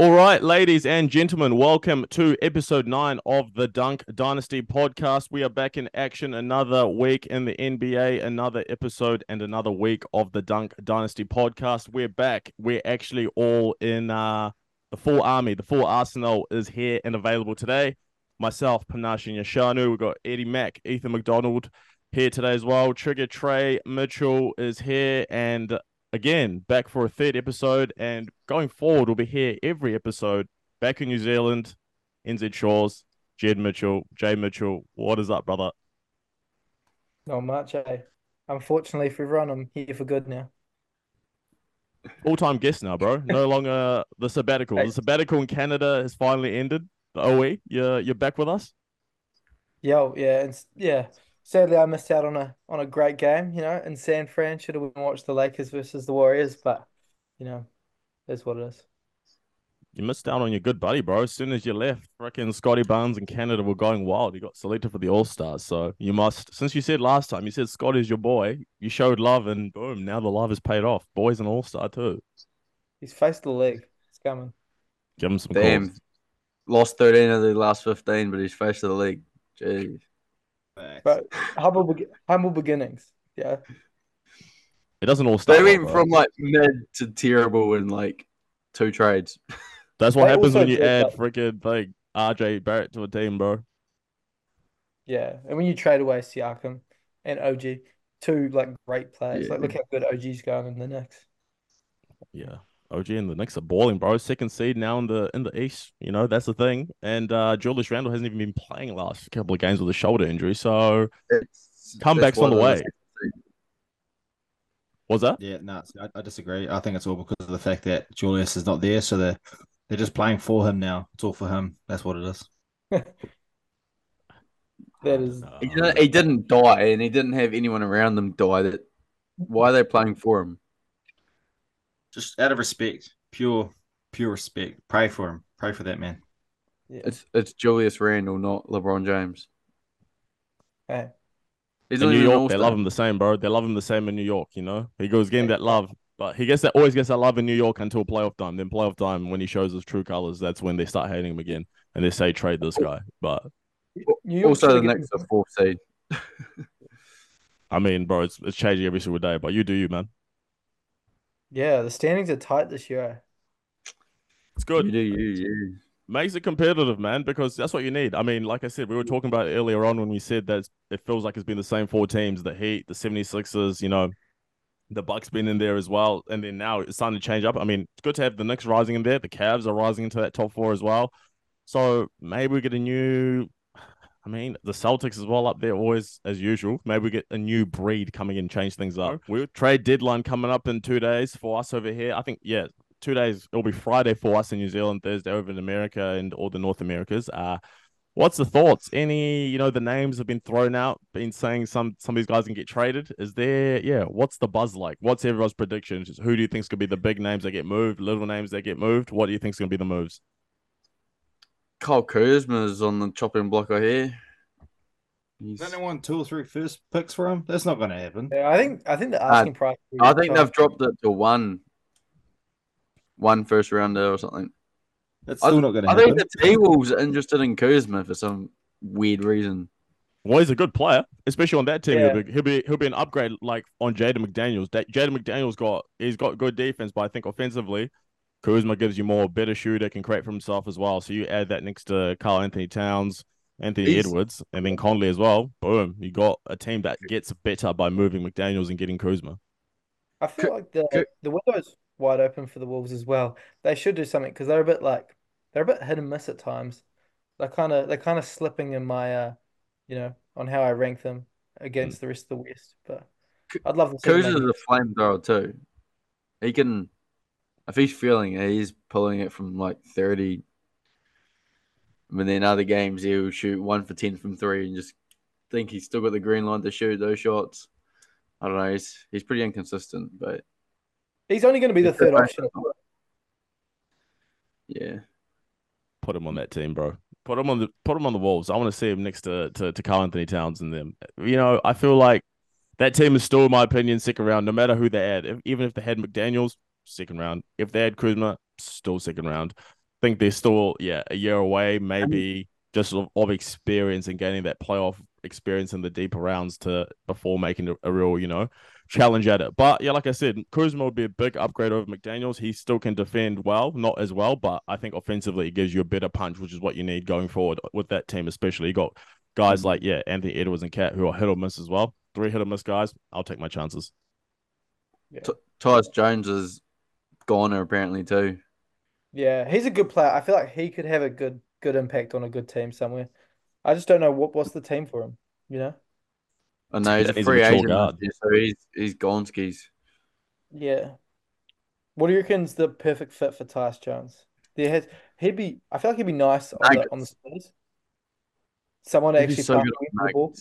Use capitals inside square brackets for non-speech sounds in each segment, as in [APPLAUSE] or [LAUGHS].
All right, ladies and gentlemen, welcome to episode nine of the Dunk Dynasty podcast. We are back in action another week in the NBA, another episode, and another week of the Dunk Dynasty podcast. We're back. We're actually all in uh, the full army. The full arsenal is here and available today. Myself, Panache and Yashanu. We've got Eddie Mack, Ethan McDonald here today as well. Trigger Trey Mitchell is here, and again back for a third episode and going forward we'll be here every episode. Back in new zealand nz shores jed mitchell jay mitchell what is up brother? Not much, eh? Unfortunately for everyone, I'm here for good now. all-time guest now bro. No [LAUGHS] longer the sabbatical. The sabbatical in canada has finally ended. The oe you're, you're back with us? Yo, yeah, it's yeah. Sadly, I missed out on a on a great game, you know, in San Fran. Should have watched the Lakers versus the Warriors, but you know, that's what it is. you missed out on your good buddy bro as soon as you left freaking scottie barnes and canada were going wild you got selected for the all-stars so you must since you said last time you said scottie's your boy you showed love and boom now the love has paid off boys an all-star too He's faced the league. It's coming. give him some Damn. calls. Lost 13 of the last 15, but he's faced the league. Jeez. But humble, be- humble beginnings. Yeah. It doesn't all start. They went bro. from like mid to terrible in like two trades. [LAUGHS] That's what They happens when you add that- freaking like RJ Barrett to a team, bro. Yeah. And when you trade away Siakam and OG, two like great players. Yeah. Like look how good OG's going in the next. Yeah. OG and the Knicks are balling, bro. Second seed now in the in the East. You know that's the thing. And uh Julius Randle hasn't even been playing last couple of games with a shoulder injury. So It's, Comeback's that's on the way. they're that? Yeah, no, I, I disagree. I think it's all because of the fact that Julius is not there, so they're they're just playing for him now. It's all for him. That's what it is. [LAUGHS] That is Uh, He didn't, he didn't die, and he didn't have anyone around them die. That why are they playing for him? Just out of respect, pure pure respect. Pray for him. Pray for that man. yeah. It's it's Julius Randle, not LeBron James. Hey. He's in not New even an York, they all-star. love him the same, bro. They love him the same in New York. You know, he goes getting that love, but he gets that always gets that love in New York until playoff time. Then playoff time, when he shows his true colors, that's when they start hating him again, and they say trade this guy. But New York Also, the next Knicks fourth seed. I mean, bro, it's it's changing every single day. But you do you, man. Yeah, the standings are tight this year. It's good. You do you, you. makes it competitive, man, because that's what you need. I mean, like I said, we were talking about it earlier on when we said that it feels like it's been the same four teams, the Heat, the 76ers, you know, the Bucks been in there as well. And then now it's starting to change up. I mean, it's good to have the Knicks rising in there. The Cavs are rising into that top four as well. So maybe we get a new I mean, the Celtics as well up there, always as usual. Maybe we get a new breed coming in, change things up. We'll trade deadline coming up in two days for us over here. I think, yeah, two days. It'll be Friday for us in New Zealand, Thursday over in America and all the North Americas. Uh, what's the thoughts? Any, you know, the names have been thrown out, been saying some some of these guys can get traded. Is there, yeah? What's the buzz like? What's everyone's predictions? Who do you think's gonna be the big names that get moved? Little names that get moved? What do you think's gonna be the moves? Kyle Kuzma is on the chopping block. I hear. He's, Don't they want two or three first picks for him? That's not going to happen. Yeah, I think I think the uh, asking price. I think they've dropped it to one, one first rounder or something. That's still not going to I happen. think the T Wolves are interested in Kuzma for some weird reason. Well, he's a good player, especially on that team. Yeah. He'll, be, he'll be he'll be an upgrade like on Jaden McDaniels. That Jaden McDaniels got he's got good defense, but I think offensively, Kuzma gives you more better shooter, can create for himself as well. So you add that next to Karl Anthony Towns, Anthony He's- Edwards, and then Conley as well. Boom, you got a team that gets better by moving McDaniels and getting Kuzma. I feel Could- like the could- the window's wide open for the Wolves as well. They should do something because they're a bit like they're a bit hit and miss at times. They're kind of they're kind of slipping in my uh, you know, on how I rank them against the rest of the West. But I'd love to see them Kuzma's maybe- a flamethrower too. He can, if he's feeling it, he's pulling it from like thirty. But then other games he'll shoot one for ten from three and just think he's still got the green line to shoot those shots. I don't know. He's he's pretty inconsistent, but He's only going to be the third option. yeah. Put him on that team, bro. Put him on the put him on the Wolves. I want to see him next to to, to Karl Anthony Towns and them. You know, I feel like that team is still, in my opinion, second round. No matter who they add, if, even if they had McDaniel's, second round. If they had Kuzma, still second round. I think they're still yeah a year away, maybe just of, of experience and getting that playoff experience in the deeper rounds to before making a, a real you know challenge at it. But yeah, like I said, Kuzma would be a big upgrade over McDaniels. He still can defend well, not as well, but I think offensively it gives you a better punch, which is what you need going forward with that team, especially. You got guys like yeah Anthony Edwards and Cat who are hit or miss as well. Three hit or miss guys. I'll take my chances. T- Tyus Jones is goner apparently too. Yeah, he's a good player. I feel like he could have a good good impact on a good team somewhere. I just don't know what what's the team for him. You know? I know he's a He's a free agent, year, so he's he's Gonskis. Yeah. What do you reckon's the perfect fit for Tyus Jones? There has he'd be. I feel like he'd be nice on the on the Spurs. Someone to He'd actually so pass good on the ball.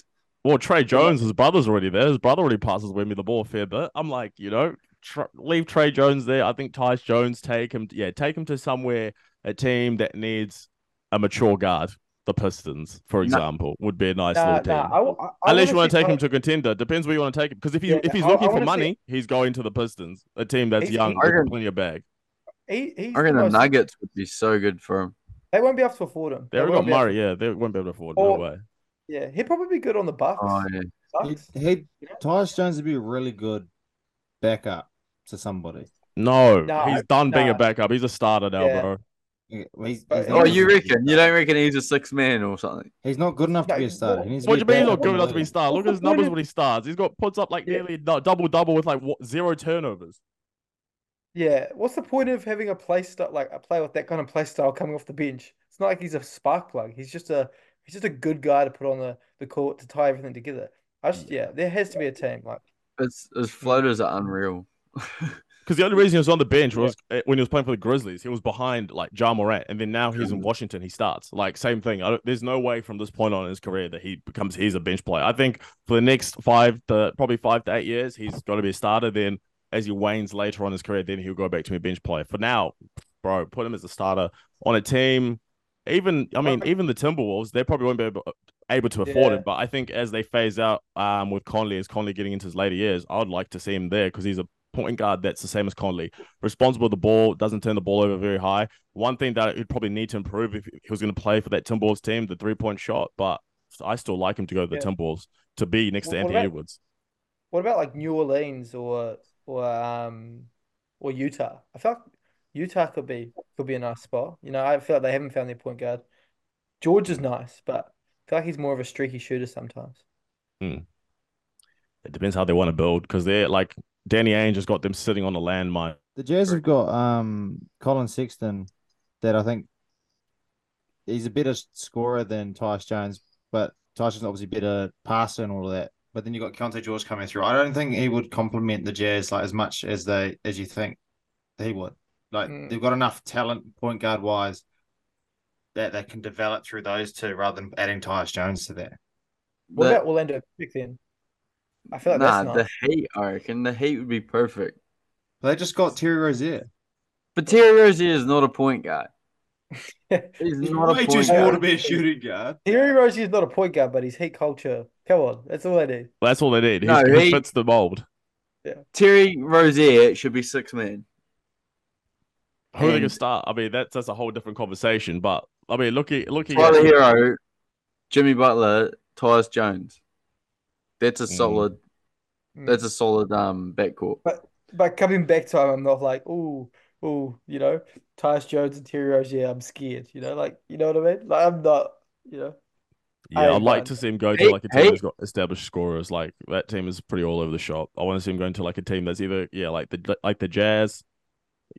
Well, Tre Jones, his brother's already there. His brother already passes with me the ball a fair bit. I'm like, you know, tr- leave Tre Jones there. I think Tyus Jones take him. Yeah, take him to somewhere a team that needs a mature guard. The Pistons, for example, would be a nice Nah, little team. nah, I, wa- I, I Unless you wanna want to see take him to a contender, depends where you want to take him. Because if he's Yeah, if he's I- looking I for wanna see- money, he's going to the Pistons, a team that's He's- young, he- with reckon- plenty of bag. He, he's I the the most- Nuggets would be so good for him. They won't be able to afford him. They They won't got be able Murray. to- Yeah, they won't be able to afford. No way. Yeah, he'd probably be good on the Bucks. Oh yeah. He, Bucks. he Tyus Jones would be really good backup to somebody. No, Nah, he's I- done being a backup. He's a starter now, Yeah. bro. Yeah, well, He's, he's Oh, you reckon? You don't reckon he's a six man or something? He's not good enough to be a starter. what- He needs What do you mean he's not good enough to be league. star? Look at his numbers of- when he starts. He's got puts up like Yeah. nearly double double with like what, zero turnovers. Yeah, what's the point of having a play style like a player with that kind of play style coming off the bench? It's not like he's a spark plug. He's just a he's just a good guy to put on the, the court to tie everything together. I just yeah, there has to be a team like His his floaters are unreal. [LAUGHS] Because the only reason he was on the bench was uh, when he was playing for the Grizzlies. He was behind like Ja Morant, and then now he's in Washington. He starts like same thing. I don't, there's no way from this point on in his career that he becomes he's a bench player. I think for the next five to probably five to eight years, he's got to be a starter. Then as he wanes later on in his career, then he'll go back to a bench player. For now, bro, put him as a starter on a team. Even I mean, even the Timberwolves, they probably won't be able, able to afford Yeah. it. But I think as they phase out um with Conley, as Conley getting into his later years, I would like to see him there because he's a point guard that's the same as Conley. Responsible with the ball, doesn't turn the ball over very high. One thing that he'd probably need to improve if he was going to play for that Timberwolves team, the three point shot. But I still like him to go to the Yeah. Timberwolves to be next to Well, what Anthony about- Edwards. what about like New Orleans or or um or Utah? I feel like Utah could be could be a nice spot. You know, I feel like they haven't found their point guard. George is nice, but feel like he's more of a streaky shooter sometimes. It depends how they want to build because they're like Danny Ainge has got them sitting on a landmine. The Jazz have got um Collin Sexton that I think he's a better scorer than Tyus Jones, but Tyus is obviously better passer and all of that. But then you got Keyonte George coming through. I don't think he would complement the Jazz like as much as they as you think he would. Like Mm. they've got enough talent point guard wise that they can develop through those two rather than adding Tyus Jones to that. What The- about Orlando Magic then? I feel like nah, that's the nice. Heat. I reckon the Heat would be perfect. They just got Terry Rozier. But Terry Rozier is not a point guard. [LAUGHS] He's He's not a way too point small guard. to be a shooting guard. Terry Rozier is not a point guard, but he's heat culture. Come on, that's all they need. That's all they need. No, he he- fits the mold. Yeah. Terry Rozier should be six man. Who are they gonna start? I mean, that's that's a whole different conversation. But I mean, looking looking Tyler at Herro, Jimmy Butler, Tyus Jones. That's a Mm. solid. Mm. That's a solid um backcourt. But but coming back to him, I'm not like, oh oh you know, Tyus Jones and Terry Rozier, Yeah, I'm scared, you know, like, you know what I mean? Like, I'm not, you know. Yeah, I I'd like to see him go to like a team hey. that's got established scorers. Like that team is pretty all over the shop. I want to see him going to like a team that's either yeah, like the like the Jazz.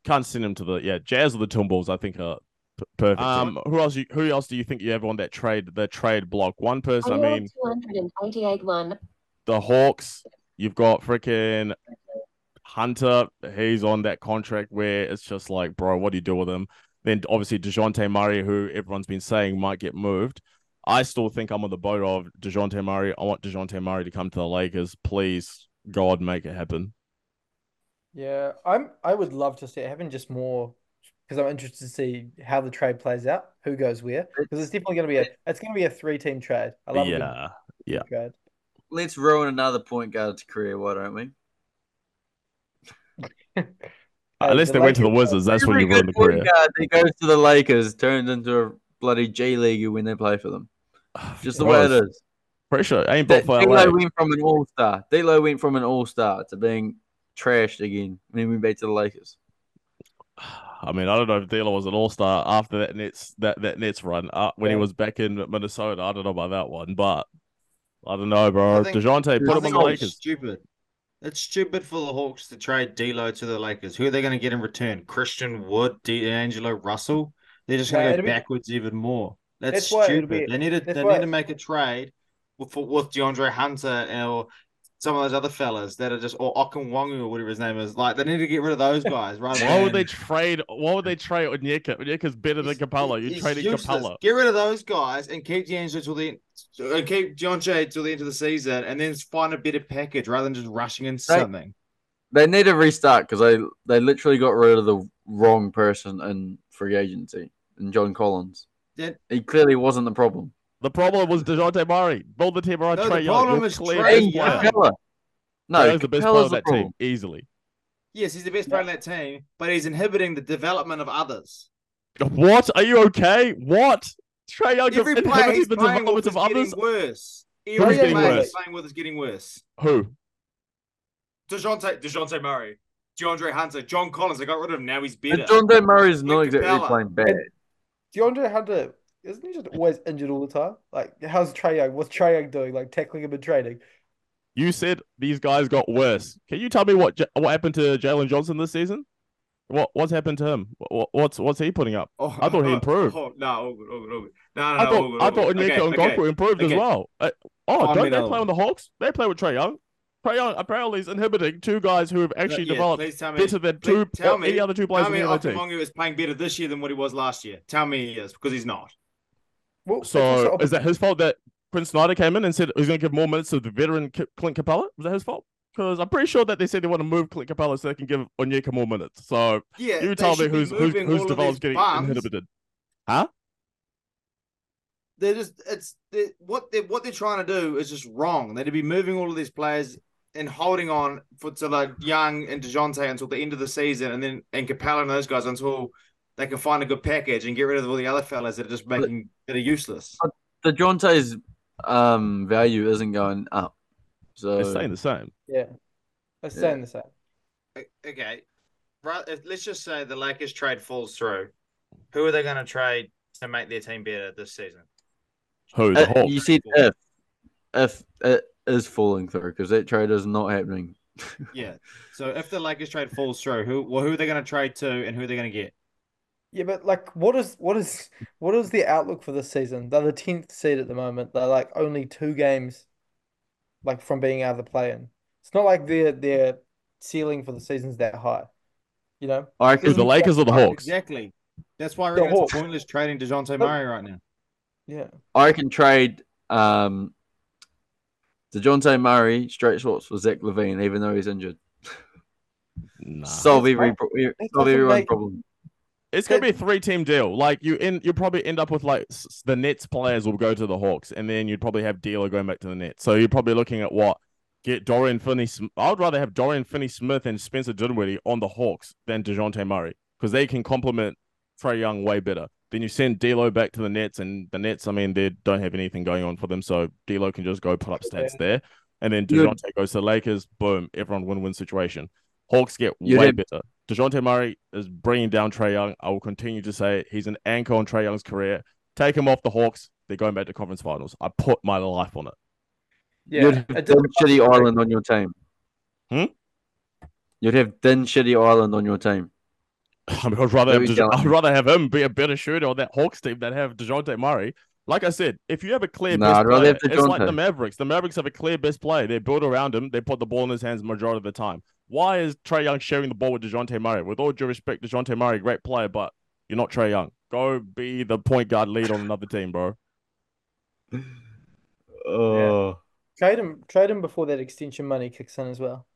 Can't send him to the yeah Jazz or the Timberwolves. I think are p- perfect. Um, who else? You, who else do you think you have on that trade? The trade block. One person. I mean, 288 one. the Hawks. You've got freaking Hunter. He's on that contract where it's just like, bro, what do you do with him? Then obviously Dejounte Murray, who everyone's been saying might get moved. I still think I'm on the boat of Dejounte Murray. I want Dejounte Murray to come to the Lakers. Please, God, make it happen. Yeah, I'm, I would love to see it happen just more because I'm interested to see how the trade plays out, who goes where, because it's definitely going to be a, it's going to be a three team trade. I love a good yeah, yeah. trade. Let's ruin another point guard's career, why don't we? [LAUGHS] Uh, hey, Unless the they went to the Wizards, that's when you ruin good the point career. guard that goes to the Lakers turns into a bloody G Leaguer when they play for them. [SIGHS] Just the way it is. Gross. is. Pressure ain't built for D'Lo LA. went from an all star. D'Lo went from an all star to being trashed again when he went back to the Lakers. [SIGHS] [SIGHS] I mean, I don't know if D'Lo was an All Star after that Nets that that Nets run uh, when he was back in Minnesota. I don't know about that one, but I don't know, bro. I think- Dejounte, I put him on think the it's Lakers. Stupid. It's stupid for the Hawks to trade D'Lo to the Lakers. Who are they going to get in return? Christian Wood, D'Angelo Russell. They're just going to it'll go be- backwards even more. That's, That's stupid. be- they need to. They why- need to make a trade with with DeAndre Hunter or some of those other fellas that are just or Okunwangu or whatever his name is. Like they need to get rid of those guys. [LAUGHS] Rather Why would they trade? Why would they trade Onyeka? Onyeka's better than He's- Capela. You he's traded useless. Capela. Get rid of those guys and keep D'Angelo till the end, and keep Deontay till the end of the season, and then find a better package rather than just rushing into Right. something. They need to restart because they they literally got rid of the wrong person in free agency in John Collins. That- He clearly wasn't the problem. The problem was Dejounte Murray. Build the team around No, the Trae Young. problem You're is clear Trae best player. Young. Capela. No, Trae's the best player on that problem. team, easily. Yes, he's the best player on that team, but he's inhibiting the development of others. What? Are you okay? What? Trae Young Every player inhibiting he's the playing development with is of others? getting worse. Who's Every getting player worse? he's playing with is getting worse. Who? Dejounte, Dejounte Murray, DeAndre Hunter, John Collins. They got rid of him. Now he's better. And John Day Murray's not exactly playing bad. DeAndre Hunter isn't he just always injured all the time? Like, how's Trae Young? What's Trae Young doing? Like tackling him and trading? You said these guys got worse. Can you tell me what J- what happened to Jalen Johnson this season? What what's happened to him? What, what's what's he putting up? Oh, I thought he oh, improved. Oh, no, all good, all good, all good. No, no, I thought all good, I thought good. Onyeka Okay, and okay. Goku improved as well. Uh, oh, I don't mean, they play on the Hawks? They play with Trae Young. Trae Young apparently is inhibiting two guys who have actually Yeah, developed tell me, better than please two tell me- any other two players Tell in me the other team. Okamongu is playing better this year than what he was last year. Tell me he is, because he's not. Well, So is that his fault that Prince Snyder came in and said he's going to give more minutes to the veteran Clint Capela? Was that his fault? Because I'm pretty sure that they said they want to move Clint Capela so they can give Onyeka more minutes. So Yeah, you tell me who's who's who's developed getting inhibited. Huh? They're just it's they what they what they're trying to do is just wrong. They'd be moving all of these players and holding on for to like Young and Dejounte until the end of the season, and then and Capela and those guys until they can find a good package and get rid of all the other fellas that are just But- making that are useless. The Jonte's um, value isn't going up. So It's staying the same. yeah, it's Yeah. staying the same. Okay, right. Let's just say the Lakers trade falls through. Who are they going to trade to make their team better this season? Who the Uh, Hawks? you said if if it is falling through because that trade is not happening. [LAUGHS] Yeah. So if the Lakers trade falls through, who well, who are they going to trade to, and who are they going to get? Yeah, but like, what is what is what is the outlook for this season? They're the tenth seed at the moment. They're like only two games, like from being out of the play-in. It's not like their their ceiling for the season's that high, you know. I Who, reckon the Lakers or the Hawks? Exactly. That's why I The reckon it's pointless trading Dejounte But- Murray right now. Yeah, I can trade um DeJounte Murray straight swaps for Zach LaVine, even though he's injured. Nah. Solve That's every not- solve doesn't everyone's make- problem. It's gonna be a three team deal. Like you in you'll probably end up with like s- the Nets players will go to the Hawks, and then you'd probably have D'Lo going back to the Nets. So you're probably looking at what get Dorian Finney. I would rather have Dorian Finney Smith and Spencer Dinwiddie on the Hawks than Dejounte Murray because they can complement Trae Young way better. Then you send D'Lo back to the Nets, and the Nets, I mean, they don't have anything going on for them, so D'Lo can just go put up stats there. And then Dejounte goes to the Lakers. Boom, everyone win-win situation. Hawks get You'd way have- better. Dejounte Murray is bringing down Trae Young. I will continue to say he's an anchor on Trae Young's career. Take him off the Hawks. They're going back to conference finals. I put my life on it. yeah. You'd have It Din doesn't- Shitty Island on your team. Hmm? You'd have Din Shitty Island on your team. [LAUGHS] I mean, I'd rather have we Dejo- go. I'd rather have him be a better shooter on that Hawks team than have Dejounte Murray. Like I said, if you have a clear No, best I'd player, it's like the Mavericks. The Mavericks have a clear best player. They build around him. They put the ball in his hands majority of the time. Why is Trae Young sharing the ball with Dejounte Murray? With all due respect, Dejounte Murray, great player, but you're not Trae Young. Go be the point guard lead on another team, bro. [LAUGHS] Oh, Trade him, trade him before that extension money kicks in as well.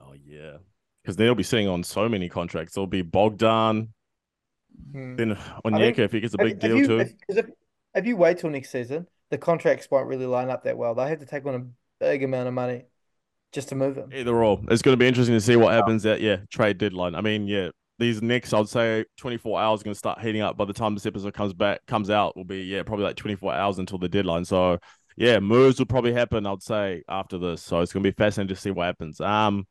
Oh yeah, because they'll be sitting on so many contracts. There'll be Bogdan, Hmm. then think- Onyeka if he gets a big if deal you, too. If, 'cause if, if you wait till next season, the contracts won't really line up that well. They have to take on a big amount of money. Just to move him. Either or, it's going to be interesting to see what happens at yeah trade deadline. I mean, yeah, these next I'd say 24 hours are going to start heating up. By the time this episode comes back comes out, will be yeah probably like 24 hours until the deadline. So yeah, moves will probably happen. I'd say after this. So it's going to be fascinating to see what happens. Um,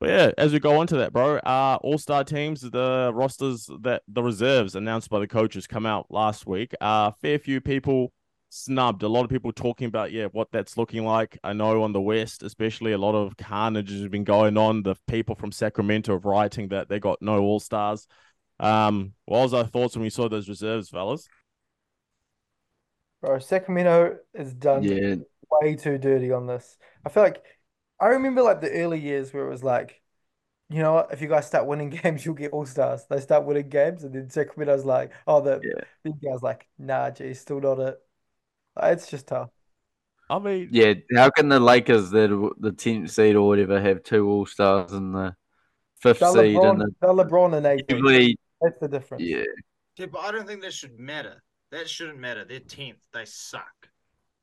but yeah, as we go on to that, bro, uh, all star teams, the rosters that the reserves announced by the coaches come out last week. Uh, fair few people snubbed. A lot of people talking about yeah what that's looking like. I know on the west, especially a lot of carnage has been going on. The people from Sacramento are writing that they got no all stars. Um, what was our thoughts when we saw those reserves, fellas? Bro, Sacramento is done Yeah, way too dirty on this. I feel like I remember like the early years where it was like, you know what, if you guys start winning [LAUGHS] games, you'll get all stars. They start winning games, and then Sacramento's like, oh, the Yeah. these guys like, nah, geez, still not it. Like, It's just tough. I mean, yeah. How can the Lakers, that the tenth seed or whatever, have two All Stars and the fifth They're seed LeBron, and the they're LeBron and AD. Cleveland? That's the difference. Yeah, Yeah, but I don't think that should matter. That shouldn't matter. They're tenth. They suck.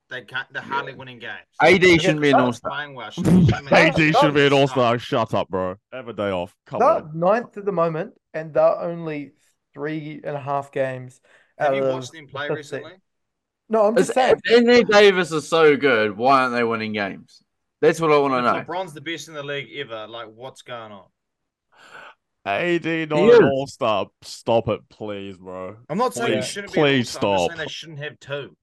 They can't. They're hardly winning games. AD shouldn't be an All Star. Playing well. [LAUGHS] shouldn't- shouldn't AD should be an all star. Shut up, bro. Have a day off. Come They're on. ninth at the moment, and they're only three and a half games Have you watched them play recently? seed. Recently? No, I'm just saying. Anthony Davis is so good, why aren't they winning games? That's what I want to know. LeBron's the best in the league ever. Like, what's going on? AD not an all star. Stop it, please, bro. I'm not saying Please- you shouldn't be. please an all-star. I'm just saying they shouldn't have two.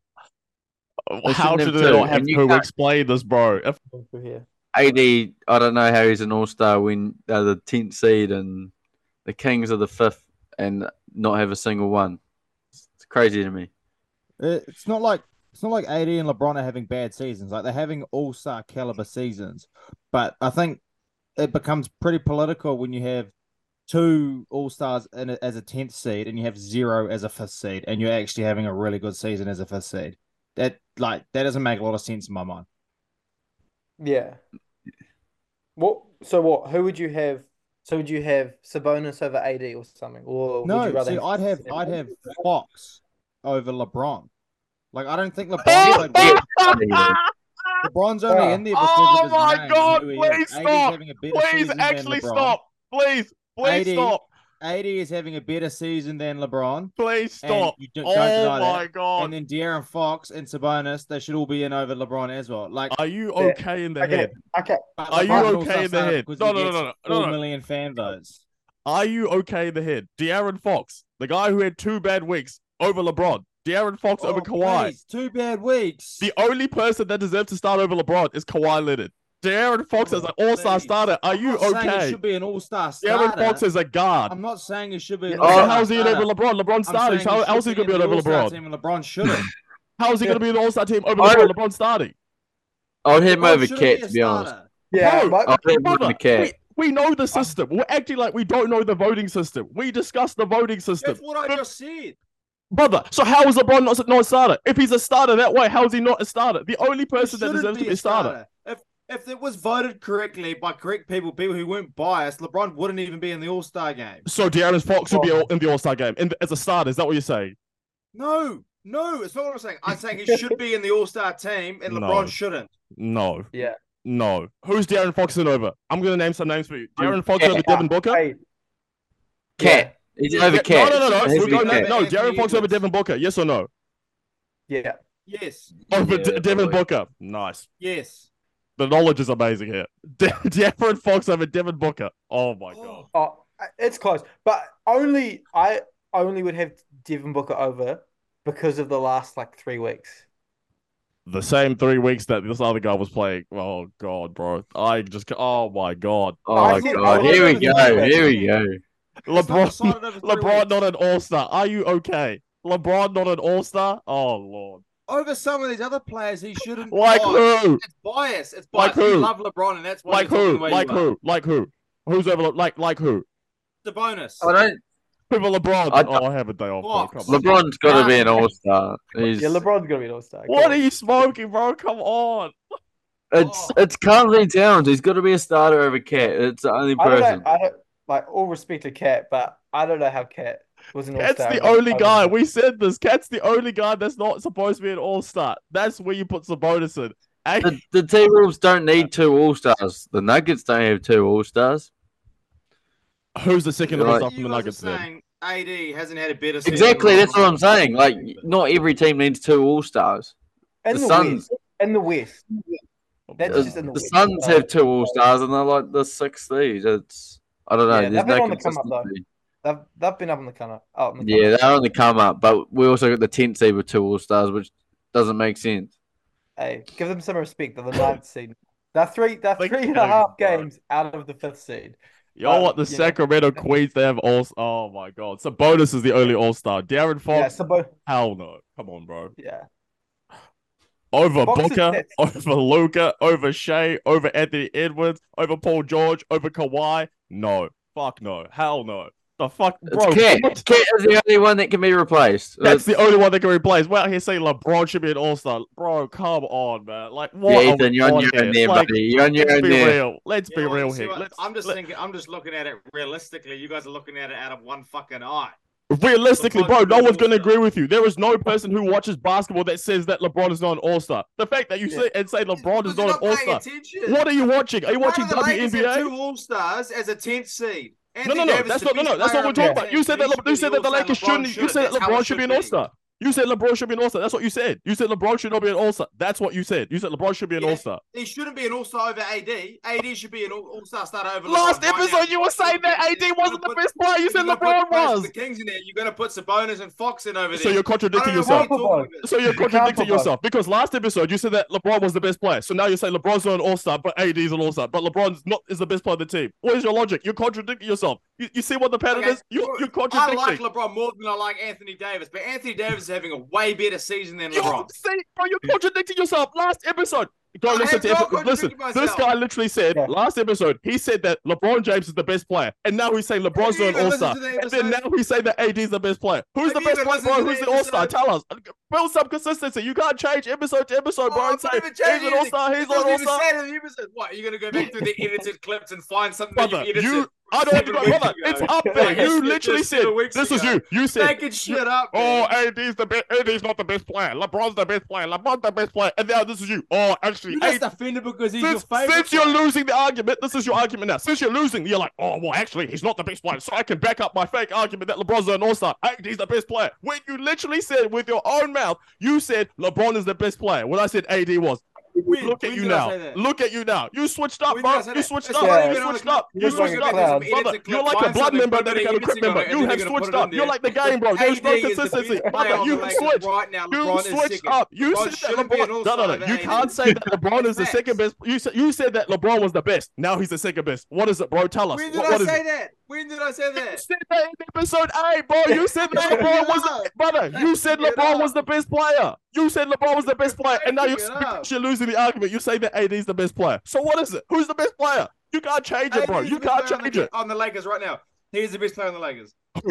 How shouldn't did they not have and you can't- explain this, bro? If Through here. AD, I don't know how he's an All Star when they're the tenth seed and the Kings are the fifth and not have a single one. It's crazy to me. It- It's not like it's not like AD and LeBron are having bad seasons. Like they're having all star caliber seasons. But I think it becomes pretty political when you have two all stars in as a tenth seed and you have zero as a fifth seed, and you're actually having a really good season as a fifth seed. That like that doesn't make a lot of sense in my mind. Yeah. What? So what? Who would you have? So would you have Sabonis over AD or something, or would No, you rather see, have I'd have? I'd have Fox over LeBron. Like I don't think LeBron Oh, played well. Yeah. LeBron's only in there because Oh of his my name, God, who he please is. Stop. having a better please season than actually stop. Please, please 80. stop. AD is having a better season than LeBron. Please stop. you don't, Oh don't my that. god. And then De'Aaron Fox and Sabonis, they should all be in over LeBron as well. Like, Are you Yeah. okay in the Okay, head? okay. but Are you okay in the head? No, he no, no, no, no, no. million fan votes. Are you okay in the head? De'Aaron Fox, the guy who had two bad weeks over LeBron. De'Aaron Fox over Oh, Kawhi. please, two bad weeks. The only person that deserves to start over LeBron is Kawhi Leonard. De'Aaron Fox Oh, as an all-star starter. Are I'm you not saying he okay? should be an all-star De'Aaron. Fox is a guard. I'm not saying he should be an Yeah, So Oh, all-star how's he in over. LeBron? LeBron I'm starting. saying How he else is he gonna be be over all-star LeBron? team and LeBron shouldn't. [LAUGHS] How's he Yeah. gonna be an all-star team over LeBron? don't- LeBron starting. I would have him over shouldn't Cat, to be honest. Yeah, Bro, I'll have him over Cat. we, we know the system. We're acting like we don't know the voting system. We discussed the voting system. That's what I just said. Brother, so how is LeBron not, not a starter? If he's a starter that way, how is he not a starter? The only person that shouldn't deserves to be a starter. If if it was voted correctly by correct people, people who weren't biased, LeBron wouldn't even be in the All Star game. So De'Aaron Fox should be all- in the All Star game in the, as a starter. Is that what you're saying? No, no, it's not what I'm saying. I'm saying he [LAUGHS] should be in the All Star team, and No. LeBron shouldn't. No. Yeah. No. Who's De'Aaron Fox in over? I'm gonna name some names for you. De'Aaron Fox yeah. over Devin Booker. Hey, Cat. He's Yeah, over Yeah, Cat. no, no, no, It no. We're going, no, Anthony De'Aaron Fox over Devin Booker. Yes or no? yeah. Yes, oh, Over Yeah, De- Devin. Booker. Nice. yes. The knowledge is amazing here. [LAUGHS] De- De'Aaron Fox over Devin Booker. Oh my oh. god. Oh, it's close, but only I only would have Devin Booker over because of the last like three weeks. The same three weeks that this other guy was playing. Oh god, bro. I just. Oh my god. Oh, my God. Here we go. Here we go. It's not LeBron. decided over three LeBron not an All Star. Are you okay? LeBron not an All Star. Oh lord. over some of these other players. He shouldn't. Like who? It's bias. It's Like bias. You who? love LeBron, and that's why Like who? Like you are. who? Like who? Who's over? Like like who? The bonus. I don't. People LeBron. I- oh, have a day off. Bro. Come. LeBron's got to be an All Star. He's. Yeah, LeBron's gonna be an All Star. What are you smoking, bro? Come on. It's Oh. it's Carly Towns. He's got to be a starter over Cat. It's the only I don't person. I don't like all respect to Cat, but I don't know how Cat was an All Cat's Star. the only guy. We said this. Cat's the only guy that's not supposed to be an all star. That's where you put Sabonis in. Hey, The, the T Wolves don't need two All Stars. The Nuggets don't have two All Stars. who's the second Right. best up You from the guys are Nuggets then? saying AD hasn't had a better season Exactly, that's what I'm saying. Like, not every team needs two All Stars. In The the, Suns- West. In the West. That's The, just in the the West. Suns have two All Stars, and they're like the sixth seed. It's I don't know. Yeah, they've been no on the come up, though. They've, they've been up in the come up. Up the Yeah, come they're on the come up, but we also got the tenth seed with two All Stars, which doesn't make sense. Hey, give them some respect. They're the ninth seed. They're three. They're They three and a can't half even, bro. games out of the fifth seed. Yo, Um, what the you know- Sacramento Queens? They have all. Oh my god! So bonus is the only All Star. Darren Yeah, Fox. Sabo- Hell no! Come on, bro. yeah. Over Fox Booker, over Luka, over Shai, over Anthony Edwards, over Paul George, over Kawhi. No, fuck no, hell no. The fuck, It's bro. Cat. what? Cat is the only one that can be replaced. That's the only one that can replace. We're out here saying LeBron should be an All Star, bro. Come on, man. Like what? yeah, Ethan, you're on on your own here? there, Like, buddy. You're on your Let's own be there. real. Let's Yeah, be well, real here. what- Let's, I'm just let- thinking. I'm just looking at it realistically. You guys are looking at it out of one fucking eye. Realistically, bro, no one's going to agree with you. There is no person who watches basketball that says that LeBron is not an All Star. The fact that you Yeah. say and say LeBron is Because you're not an all star. What are you watching? Are you watching do the Lakers have WNBA? two All Stars as a tenth seed. No, Anthony no, no. Davis That's not. the No, no. best That's what we're talking about. You said that. should Le- be You said the that the All-Star. Lakers shouldn't. You said that That's how LeBron should be an All Star. You said LeBron should be an All Star. That's what you said. You said LeBron should not be an All Star. That's what you said. You said LeBron should be an Yeah. All Star. He shouldn't be an All Star over AD. AD should be an All Star starter over. Last LeBron right episode, now. you were saying that AD wasn't the put- best player. You said gonna put LeBron was. The Kings in there. You're going to put Sabonis and Fox in over there. So you're contradicting don't know what yourself. you're. So you're contradicting yourself because last episode you said that LeBron was the best player. So now you say LeBron's not an All Star, but AD is an All Star. But LeBron's not is the best player of the team. What is your logic? You're contradicting yourself. You, you see what the pattern Okay, is? You, well, you're I like LeBron more than I like Anthony Davis, but Anthony Davis is having a way better season than You LeBron. see, bro, you're contradicting yourself. Last episode. Go I listen to not epi- listen. contradicted This guy literally said Yeah. last episode he said that LeBron James is the best player, and now he's saying LeBron's You not an All Star. the And then now he's saying that AD is the best player. Who's Have the best player, bro? to Who's the the All Star? Tell us. Build some consistency. You can't change episode to episode, bro, Oh, and say I'm not even he's an All Star. anything. He's not not an All Star. said What are you going to go back through the [LAUGHS] edited clips and find something that Brother, you edited? you, I don't have to go, brother. It's up there. You literally said this ago. you. You said Making shit up, Oh. AD's the best. AD's not the best player. LeBron's the best player. LeBron's the best player. And now this is you. Oh, actually, You AD just offended because he's since, your favorite. since you're player. losing the argument, this is your argument now. Since you're losing, you're like, oh, well, actually, he's not the best player. So I can back up my fake argument that LeBron's an all star. He's the best player. When you literally said with your own mouth, you said LeBron is the best player. When I said AD was. When- Look at you now. Look at you now. You switched up, When did I bro. You switched up. You switched up. You You're switched like up. a. Brother, you're like a blood member that became a editing member. You have switched up. You're like the game, bro. There's no AD is the consistency. Brother, you Lakers switched. You switched up. You said that shouldn't be an LeBron. No, no, no. You can't say [LAUGHS] that LeBron is the second best. You said you said that LeBron was the best. Now he's the second best. What is it, bro? Tell us. When did I say that? When did I say You that? said that in episode eight, bro. You said that LeBron was the brother. You said LeBron was the best player. You said LeBron was the best player, and now you're, Back it up. because you're losing the argument. You say that AD is the best player. So what is it? Who's the best player? You can't change it, bro. AD is You can't player on change the, it. on the Lakers right now. He's the best player on the Lakers. [LAUGHS]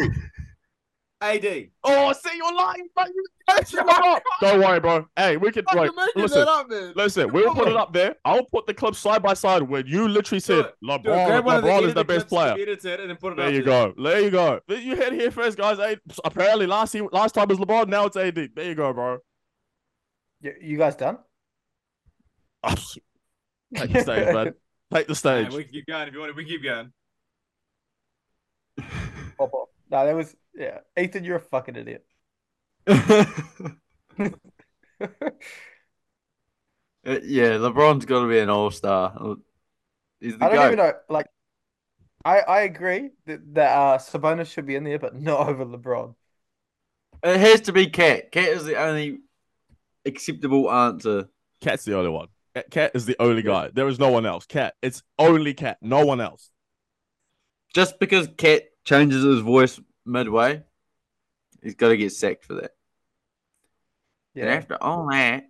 AD. Oh, see, you're lying, bro. You can't. [LAUGHS] Don't worry, bro. Hey, we can wait. You're Listen, that up, man. listen. We'll put it up there. I'll put the clip side by side when you literally said it. Do it. LeBron. Grab one LeBron is the edited best player. edit it, and then put it There up you go. There you go. You heard it here first, guys. Hey, apparently last year, last time was LeBron. Now it's AD. There you go, bro. You, you guys done? [LAUGHS] Take the stage, man. Take the Hey, stage. we can keep going if you want. It, we can keep going. [LAUGHS] Pop off. No, that was yeah. Ethan, you're a fucking idiot. [LAUGHS] Uh, yeah, LeBron's got to be an all star. He's the I don't goat. even know. Like, I I agree that that uh, Sabonis should be in there, but not over LeBron. It has to be Cat. Cat is the only acceptable answer. Cat's the only one. Cat- Cat is the only guy. There is no one else. Cat. It's only Cat. No one else. Just because Cat changes his voice midway, he's got to get sacked for that. And Yeah, after all that,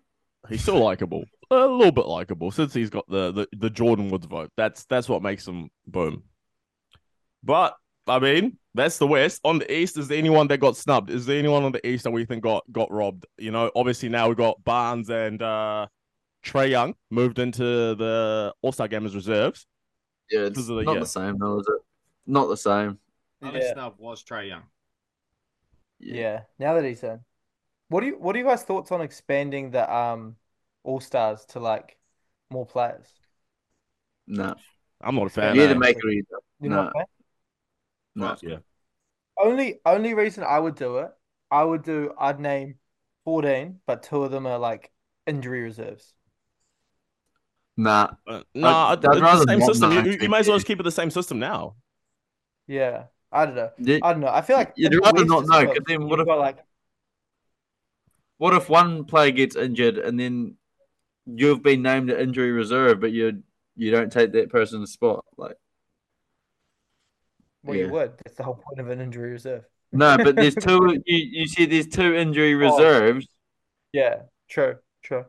He's still likable. A little bit likable since he's got the, the the Jordyn Woods vote. That's that's what makes him boom. But I mean, that's the West. On the East, is there anyone that got snubbed? Is there anyone on the East that we think got got robbed? You know, obviously now we got Barnes and uh Trae Young moved into the All Star game as reserves. yeah, it's the- not yeah. the same, though, is it? Not the same. Only yeah, snub was Trae Young. yeah. Now that he's in, what do you what are you guys thoughts on expanding the um all stars to like more players. No, I'm not a fan. you either eh? make it or you don't. You No. know what I'm saying? No. Yeah. Only only reason I would do it, I would do I'd name 14, but two of them are like injury reserves. Nah. Uh, nah, I'd it's rather the same system. You, you- you might as well just keep it the same system now. Yeah. I don't know. You- I don't know. I feel like You'd rather not know, 'cause then what if- got, like What if one player gets injured and then you've been named the injury reserve, but you you don't take that person's spot? Like well Yeah. you would. That's the whole point of an injury reserve. no, but there's two. [LAUGHS] You you see, there's two injury reserves. Yeah, true, true.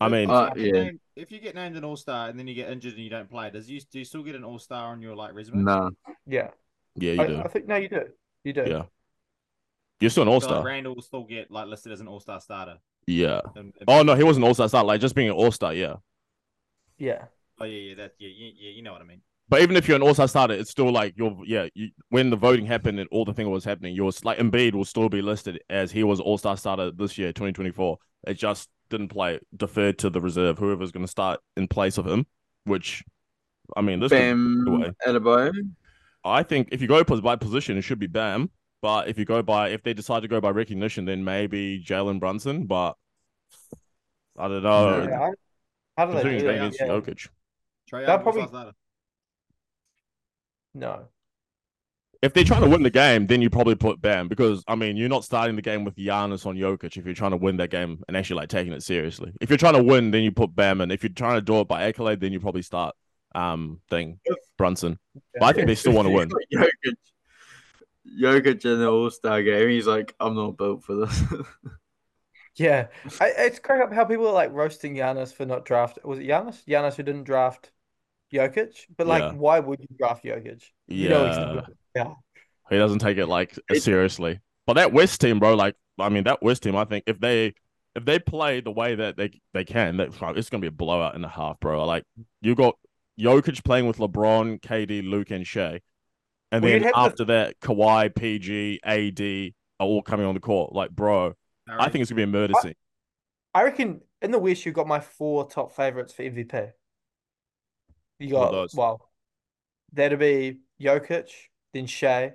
I mean, Uh, If you yeah. name- If you get named an all star and then you get injured and you don't play, does you do you still get an all star on your like resume? No, Yeah. yeah, you I, do. I think no you do. You do. Yeah. You're still an all So, like, star. Randle will still get like listed as an all star starter. Yeah. And- and- Oh no, he was an all star. Start like just being an all star. Yeah. Yeah. Oh yeah, yeah, that yeah, yeah, yeah, you know what I mean. But even if you're an all star starter, it's still like you're yeah. You, when the voting happened and all the thing was happening, yours like Embiid will still be listed as he was all star starter this year, 2024. It just didn't play, deferred to the reserve, whoever's going to start in place of him. Which, I mean, this. could- Bam away. Adebayo. I think if you go by position, it should be Bam. But if you go by, if they decide to go by recognition, then maybe Jalen Brunson. But I don't know. Yeah. Yeah, I- How do they do that? Yeah. Jokic. Trey They'll probably- No. If they're trying to win the game, then you probably put Bam because I mean you're not starting the game with Giannis on Jokic if you're trying to win that game and actually like taking it seriously. If you're trying to win, then you put Bam, and if you're trying to do it by accolade, then you probably start um thing Brunson. But I think they still want to win. [LAUGHS] Jokic, Jokic in the All Star game. He's like, I'm not built for this. [LAUGHS] Yeah, I, it's crack up how people are like roasting Giannis for not draft. Was it Giannis? Giannis who didn't draft Jokic, but like, Yeah. why would you draft Jokic? You know Yeah, he doesn't take it like It- seriously. But that West team, bro, like I mean that West team, I think if they if they play the way that they they can, that it's gonna be a blowout and a half, bro. Like you got Jokic playing with LeBron, KD, Luke, and Shai, and Well, then have the- after that, Kawhi, PG, AD are all coming on the court. Like, bro, I think it's gonna be a murder I- scene. I reckon in the West you got my four top favorites for MVP. You got those? well, that'll be Jokic, then Shai,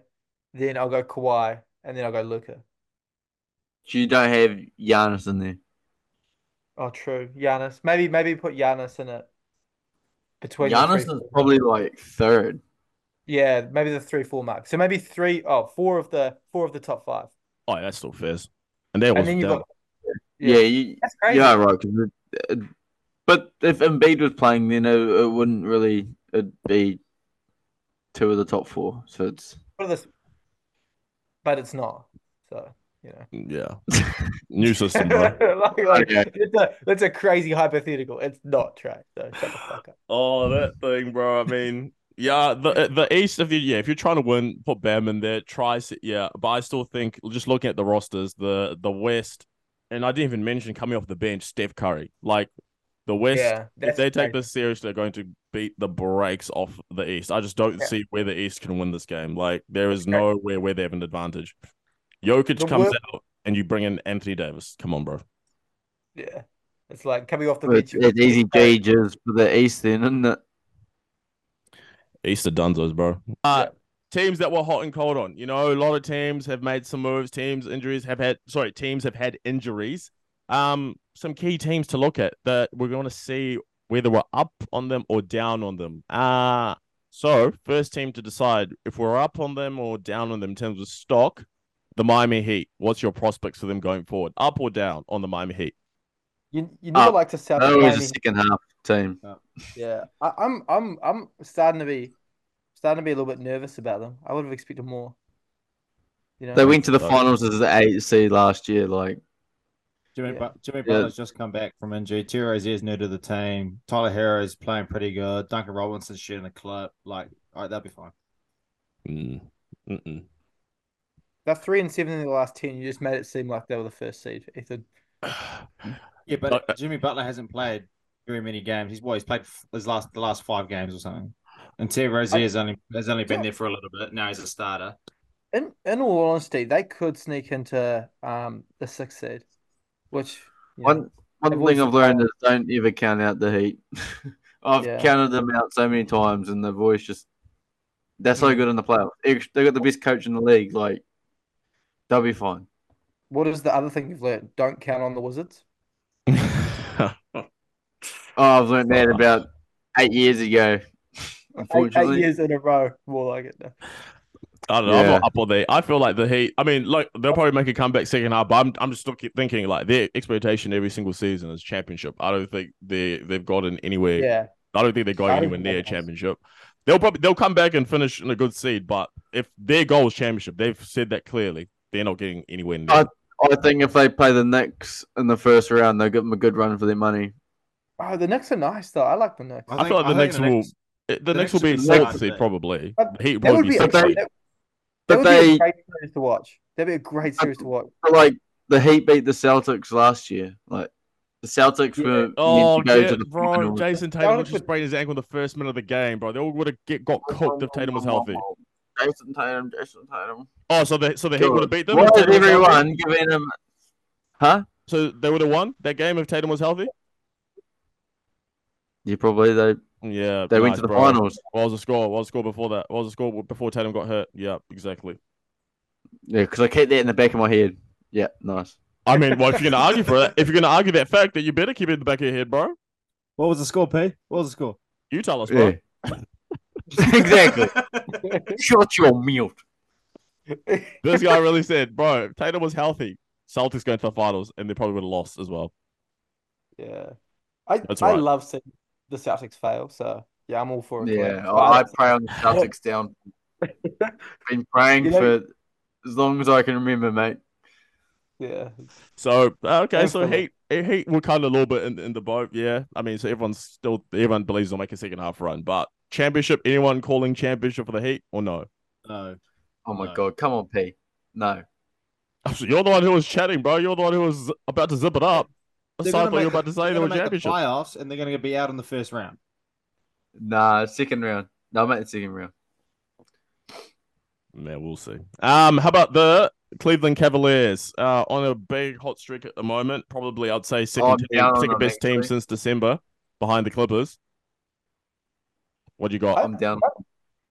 then I'll go Kawhi, and then I'll go Luka. you don't have Giannis in there. Oh, true. Giannis. Maybe maybe put Giannis in it. Between the Giannis three, is probably like third. Yeah, maybe the three four mark. So maybe three oh four of the four of the top five. Oh, yeah, that's still fairs. And there And was then you down. got Yeah, you, That's crazy. yeah, right. it- it- but if Embiid was playing, then it, it wouldn't really it'd be two of the top four. So it's What are this? But it's not. So you know. yeah, new system, bro. [LAUGHS] like, like, Okay. it's a it's a crazy hypothetical. It's not Trey. So shut the fuck up. Oh, that thing, bro. I mean, yeah, the the East of you yeah, If you're trying to win, put Bam in there. Try, s- yeah. But I still think just looking at the rosters, the the West, and I didn't even mention coming off the bench, Steph Curry. Like the West, Yeah, if they take this seriously, they're going to beat the brakes off the East. I just don't Yeah. see where the East can win this game. Like there is Okay. nowhere where they have an advantage. Jokic The comes wor- out and you bring in Anthony Davis. Come on, bro. Yeah. It's like coming off the it's, bench. it's easy gauges for the East, then, isn't it? East of Dunzos, bro. Uh, teams that were hot and cold on. You know, a lot of teams have made some moves. Teams injuries have had. Sorry, teams have had injuries. Um, some key teams to look at that we're going to see whether we're up on them or down on them. Uh so first team to decide if we're up on them or down on them in terms of stock. The Miami Heat. What's your prospects for them going forward? Up or down on the Miami Heat? You you never Uh, like to sound That was a second half team. Yeah, I, I'm I'm I'm starting to be starting to be a little bit nervous about them. I would have expected more. You know, They went to the finals as the eight seed last year. Like Jimmy, Yeah. but- Jimmy Yeah. Butler's just come back from injury. Terry Rozier's new to the team. Tyler Herro's playing pretty good. Duncan Robinson's shooting the clip. Like, all right, that'll be fine. Mm. Mm-mm. they're three and seven in the last ten. You just made it seem like they were the first seed, Ethan. [SIGHS] Yeah, but Uh, Jimmy Butler hasn't played very many games. He's well, he's played his last the last five games or something. And Terry Rozier's only has only been there for a little bit. Now he's a starter. In in all honesty, they could sneak into um the sixth seed, which you know. One one thing I've learned is don't ever count out the Heat. [LAUGHS] I've Yeah. counted them out so many times, and they've always just they're so good in the playoffs. They got the best coach in the league. Like they'll be fine. What is the other thing you've learned? Don't count on the Wizards. [LAUGHS] Oh, I've learned that about eight years ago. [LAUGHS] Eight, eight years in a row, more like it. now. I don't know. I'm not up on there. I feel like the Heat. I mean, like they'll probably make a comeback second half, but I'm I'm just looking, thinking like their expectation every single season is championship. I don't think they they've gotten anywhere. Yeah, I don't think they're going anywhere near championship. They'll probably they'll come back and finish in a good seed, but if their goal is championship, they've said that clearly. They're not getting anywhere near. I- I think if they play the Knicks in the first round, they'll give them a good run for their money. Oh, the Knicks are nice though. I like the Knicks. I feel like the Knicks will- eh, the, the Knicks Knicks will be will be seventh seed probably. But The Heat will That would be be a But they- sixth great, seed. that, that But would be they, a great series to watch. That'd be a great series to watch. but like the Heat beat the Celtics last year. Like the Celtics Yeah. were Oh, meant to oh, go get- to the bro, finals. Jayson Tatum would Celtics just would- sprain his ankle in the first minute of the game, bro. They all would have get got cooked if Tatum was healthy. Jayson Tatum, Jayson Tatum. Oh, so the so the Heat would have beat them. Why if is Tatum was healthy? everyone giving him? Huh? So they would have won that game if Tatum was healthy. Yeah, probably they Yeah, they went nice, to the bro. finals. What was the score? What was the score before that? What was the score before Tatum got hurt? Yeah, exactly. Yeah, because I kept that in the back of my head. Yeah, nice. I mean, well, if you're gonna [LAUGHS] argue for it, if you're gonna argue that fact, that you better keep it in the back of your head, bro. What was the score, P? What was the score? You tell us, bro. Yeah. [LAUGHS] exactly. [LAUGHS] Shut your mute. This guy really said, bro, if Tatum was healthy, Celtics going to the finals, and they probably would have lost as well. Yeah, I That's I right. love seeing the Celtics fail. So yeah, I'm all for it. Yeah, Clint. I, I pray on the [LAUGHS] Celtics down. [LAUGHS] Been praying You know- for as long as I can remember, mate. yeah, So uh, okay, so Definitely. Heat Heat were kind of a little bit in, in the boat. Yeah, I mean, so everyone's still everyone believes they'll make a second half run, but championship. Anyone calling championship for the Heat or no? No. Oh my No. god, come on, P. No. [LAUGHS] You're the one who was chatting, bro. You're the one who was about to zip it up. They're Aside gonna you were make- about to say they're they were gonna make the championship. playoffs, and they're going to be out in the first round. Nah, second round. No, mate, second round. Man, we'll see. Um, how about the Cleveland Cavaliers? Uh, on a big hot streak at the moment. Probably, I'd say second I'm team, second them, best team since December, behind the Clippers. What do you got? I'm down.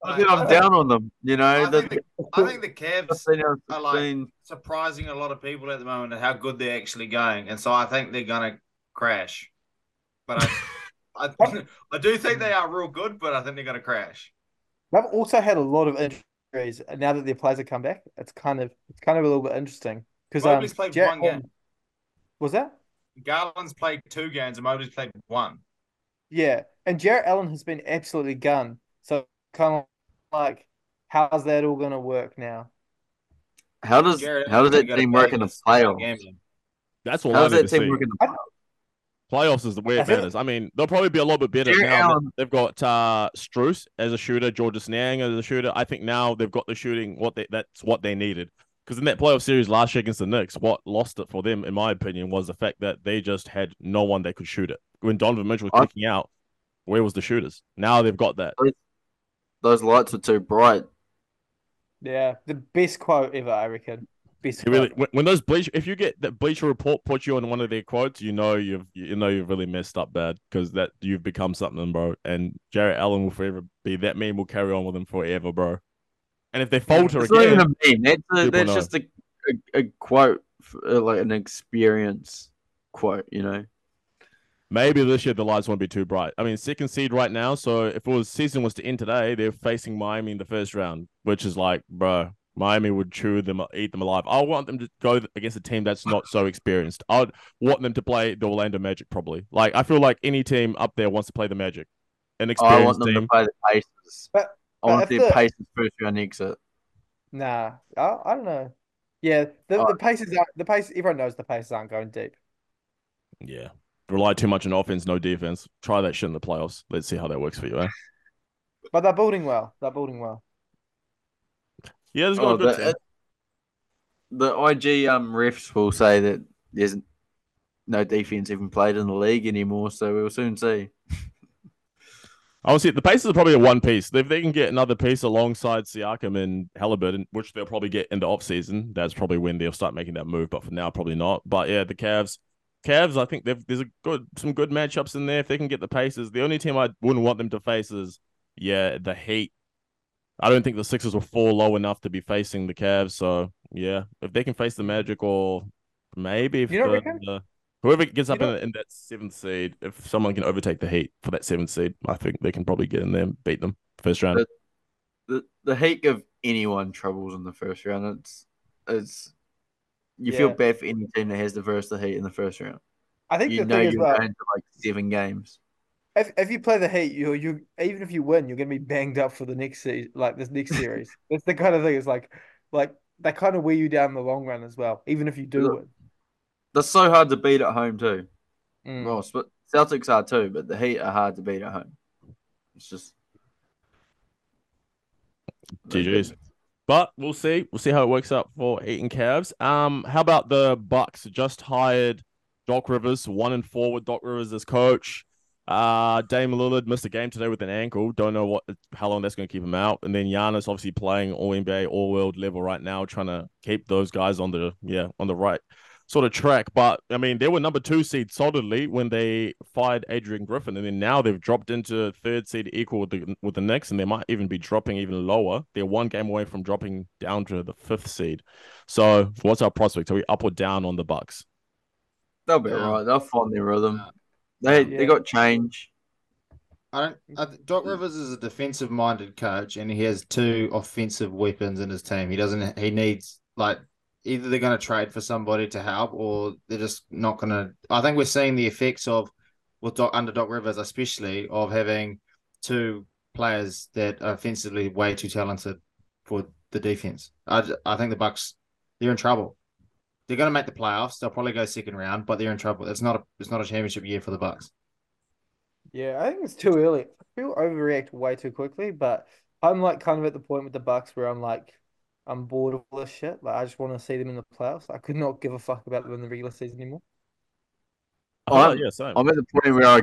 I I- think I'm down on them. You know, I think the, I think the Cavs [LAUGHS] 15 out like- surprising a lot of people at the moment at how good they're actually going, and so I think they're gonna crash. But I, I, [LAUGHS] [LAUGHS] I do think they are real good, but I think they're gonna crash. they've also had a lot of injuries. and Now that their players have come back, it's kind of it's kind of a little bit interesting because um, Mobley's played Jarrett one game. Was that? Garland's played two games, and Mobley's played one. Yeah, and Jarrett Allen has been absolutely gun. So kind of like, how's that all going to work now? How does Jarrett how does that team work in the playoffs? That's all How does that team see. work in the playoffs? Playoffs is the way I it matters. I mean, they'll probably be a little bit better Jarrett now. Allen- They've got uh Strus as a shooter, Georges Niang as a shooter. I think now they've got the shooting. What they, that's what they needed. Because in that playoff series last year against the Knicks, what lost it for them, in my opinion, was the fact that they just had no one that could shoot it. When Donovan Mitchell was I- kicking out, where was the shooters? Now they've got that. Those lights are too bright. Yeah, the best quote ever, I reckon. Best It really, when, when those bleach, if you get that Bleacher Report put you on one of their quotes, you know you've you know you've really messed up bad because that you've become something, bro. And Jarrett Allen will forever be that meme. Will carry on with him forever, bro. And if they falter It's not even a meme. That's a, that's know. just a, a, a quote, for, uh, like an experience quote. You know. Maybe this year the lights won't be too bright. I mean, second seed right now. So if it was season was to end today, they're facing Miami in the first round, which is like, bro, Miami would chew them, eat them alive. I want them to go against a team that's not so experienced. I'd want them to play the Orlando Magic probably. Like I feel like any team up there wants to play the Magic, an oh, I experienced want them team. to play the Pacers. But- I want their the- Pacers first round exit. Nah, I, I don't know. Yeah, the, Oh. the Pacers aren't the pace. Everyone knows the Pacers aren't going deep. Yeah, rely too much on offense, no defense. Try that shit in the playoffs. Let's see how that works for you. Eh? But they're building well. They're building well. Yeah, there's got Oh, a good the, team. the IG um refs will say that there's no defense even played in the league anymore, so we'll soon see. I would say the Pacers are probably a one piece. If they can get another piece alongside Siakam and Halliburton, which they'll probably get in the off season, that's probably when they'll start making that move. But for now, probably not. But yeah, the Cavs, Cavs, I think they've, there's a good some good matchups in there if they can get the Pacers. The only team I wouldn't want them to face is yeah the Heat. I don't think the Sixers will fall low enough to be facing the Cavs. So yeah, if they can face the Magic or maybe if You don't the, the- whoever gets up in, in that seventh seed, if someone can overtake the Heat for that seventh seed, I think they can probably get in there and beat them first round. But- The the Heat give anyone troubles in the first round. It's it's you feel bad for any team that has to verse the Heat in the first round. I think you the know thing you're well, going to like seven games. if if you play the Heat, you you even if you win, you're gonna be banged up for the next se like this next series. [LAUGHS] That's the kind of thing. It's like like they kind of wear you down in the long run as well, even if you do Look, win. They're so hard to beat at home too. Mm. Well, but Celtics are too, but the Heat are hard to beat at home. It's just GG's. But we'll see. We'll see how it works out for Heat and Cavs. Um, how about the Bucks? Just hired Doc Rivers, one and four with Doc Rivers as coach. Uh, Dame Lillard missed a game today with an ankle. Don't know what how long that's going to keep him out. And then Giannis obviously playing All NBA, All World level right now, trying to keep those guys on the yeah on the right sort of track. But I mean, they were number two seed solidly when they fired Adrian Griffin, and then now they've dropped into third seed equal with the with the Knicks, and they might even be dropping even lower. They're one game away from dropping down to the fifth seed. So, what's our prospect? Are we up or down on the Bucks? they'll be Yeah. alright. They'll find their rhythm. They Yeah. they got change. I don't. I, Doc Rivers is a defensive-minded coach, and he has two offensive weapons in his team. He doesn't. He needs like either they're going to trade for somebody to help, or they're just not going to. I think we're seeing the effects of with Doc, under Doc Rivers, especially of having two players that are offensively way too talented for the defense. I, I think the Bucks they're in trouble. They're going to make the playoffs. They'll probably go second round, but they're in trouble. It's not a. It's not a championship year for the Bucks. Yeah, I think it's too early. People overreact way too quickly, but I'm like kind of at the point with the Bucks where I'm like, I'm bored of all this shit. Like I just want to see them in the playoffs. I could not give a fuck about them in the regular season anymore. Oh, I'm- yeah, same. I'm at the point where I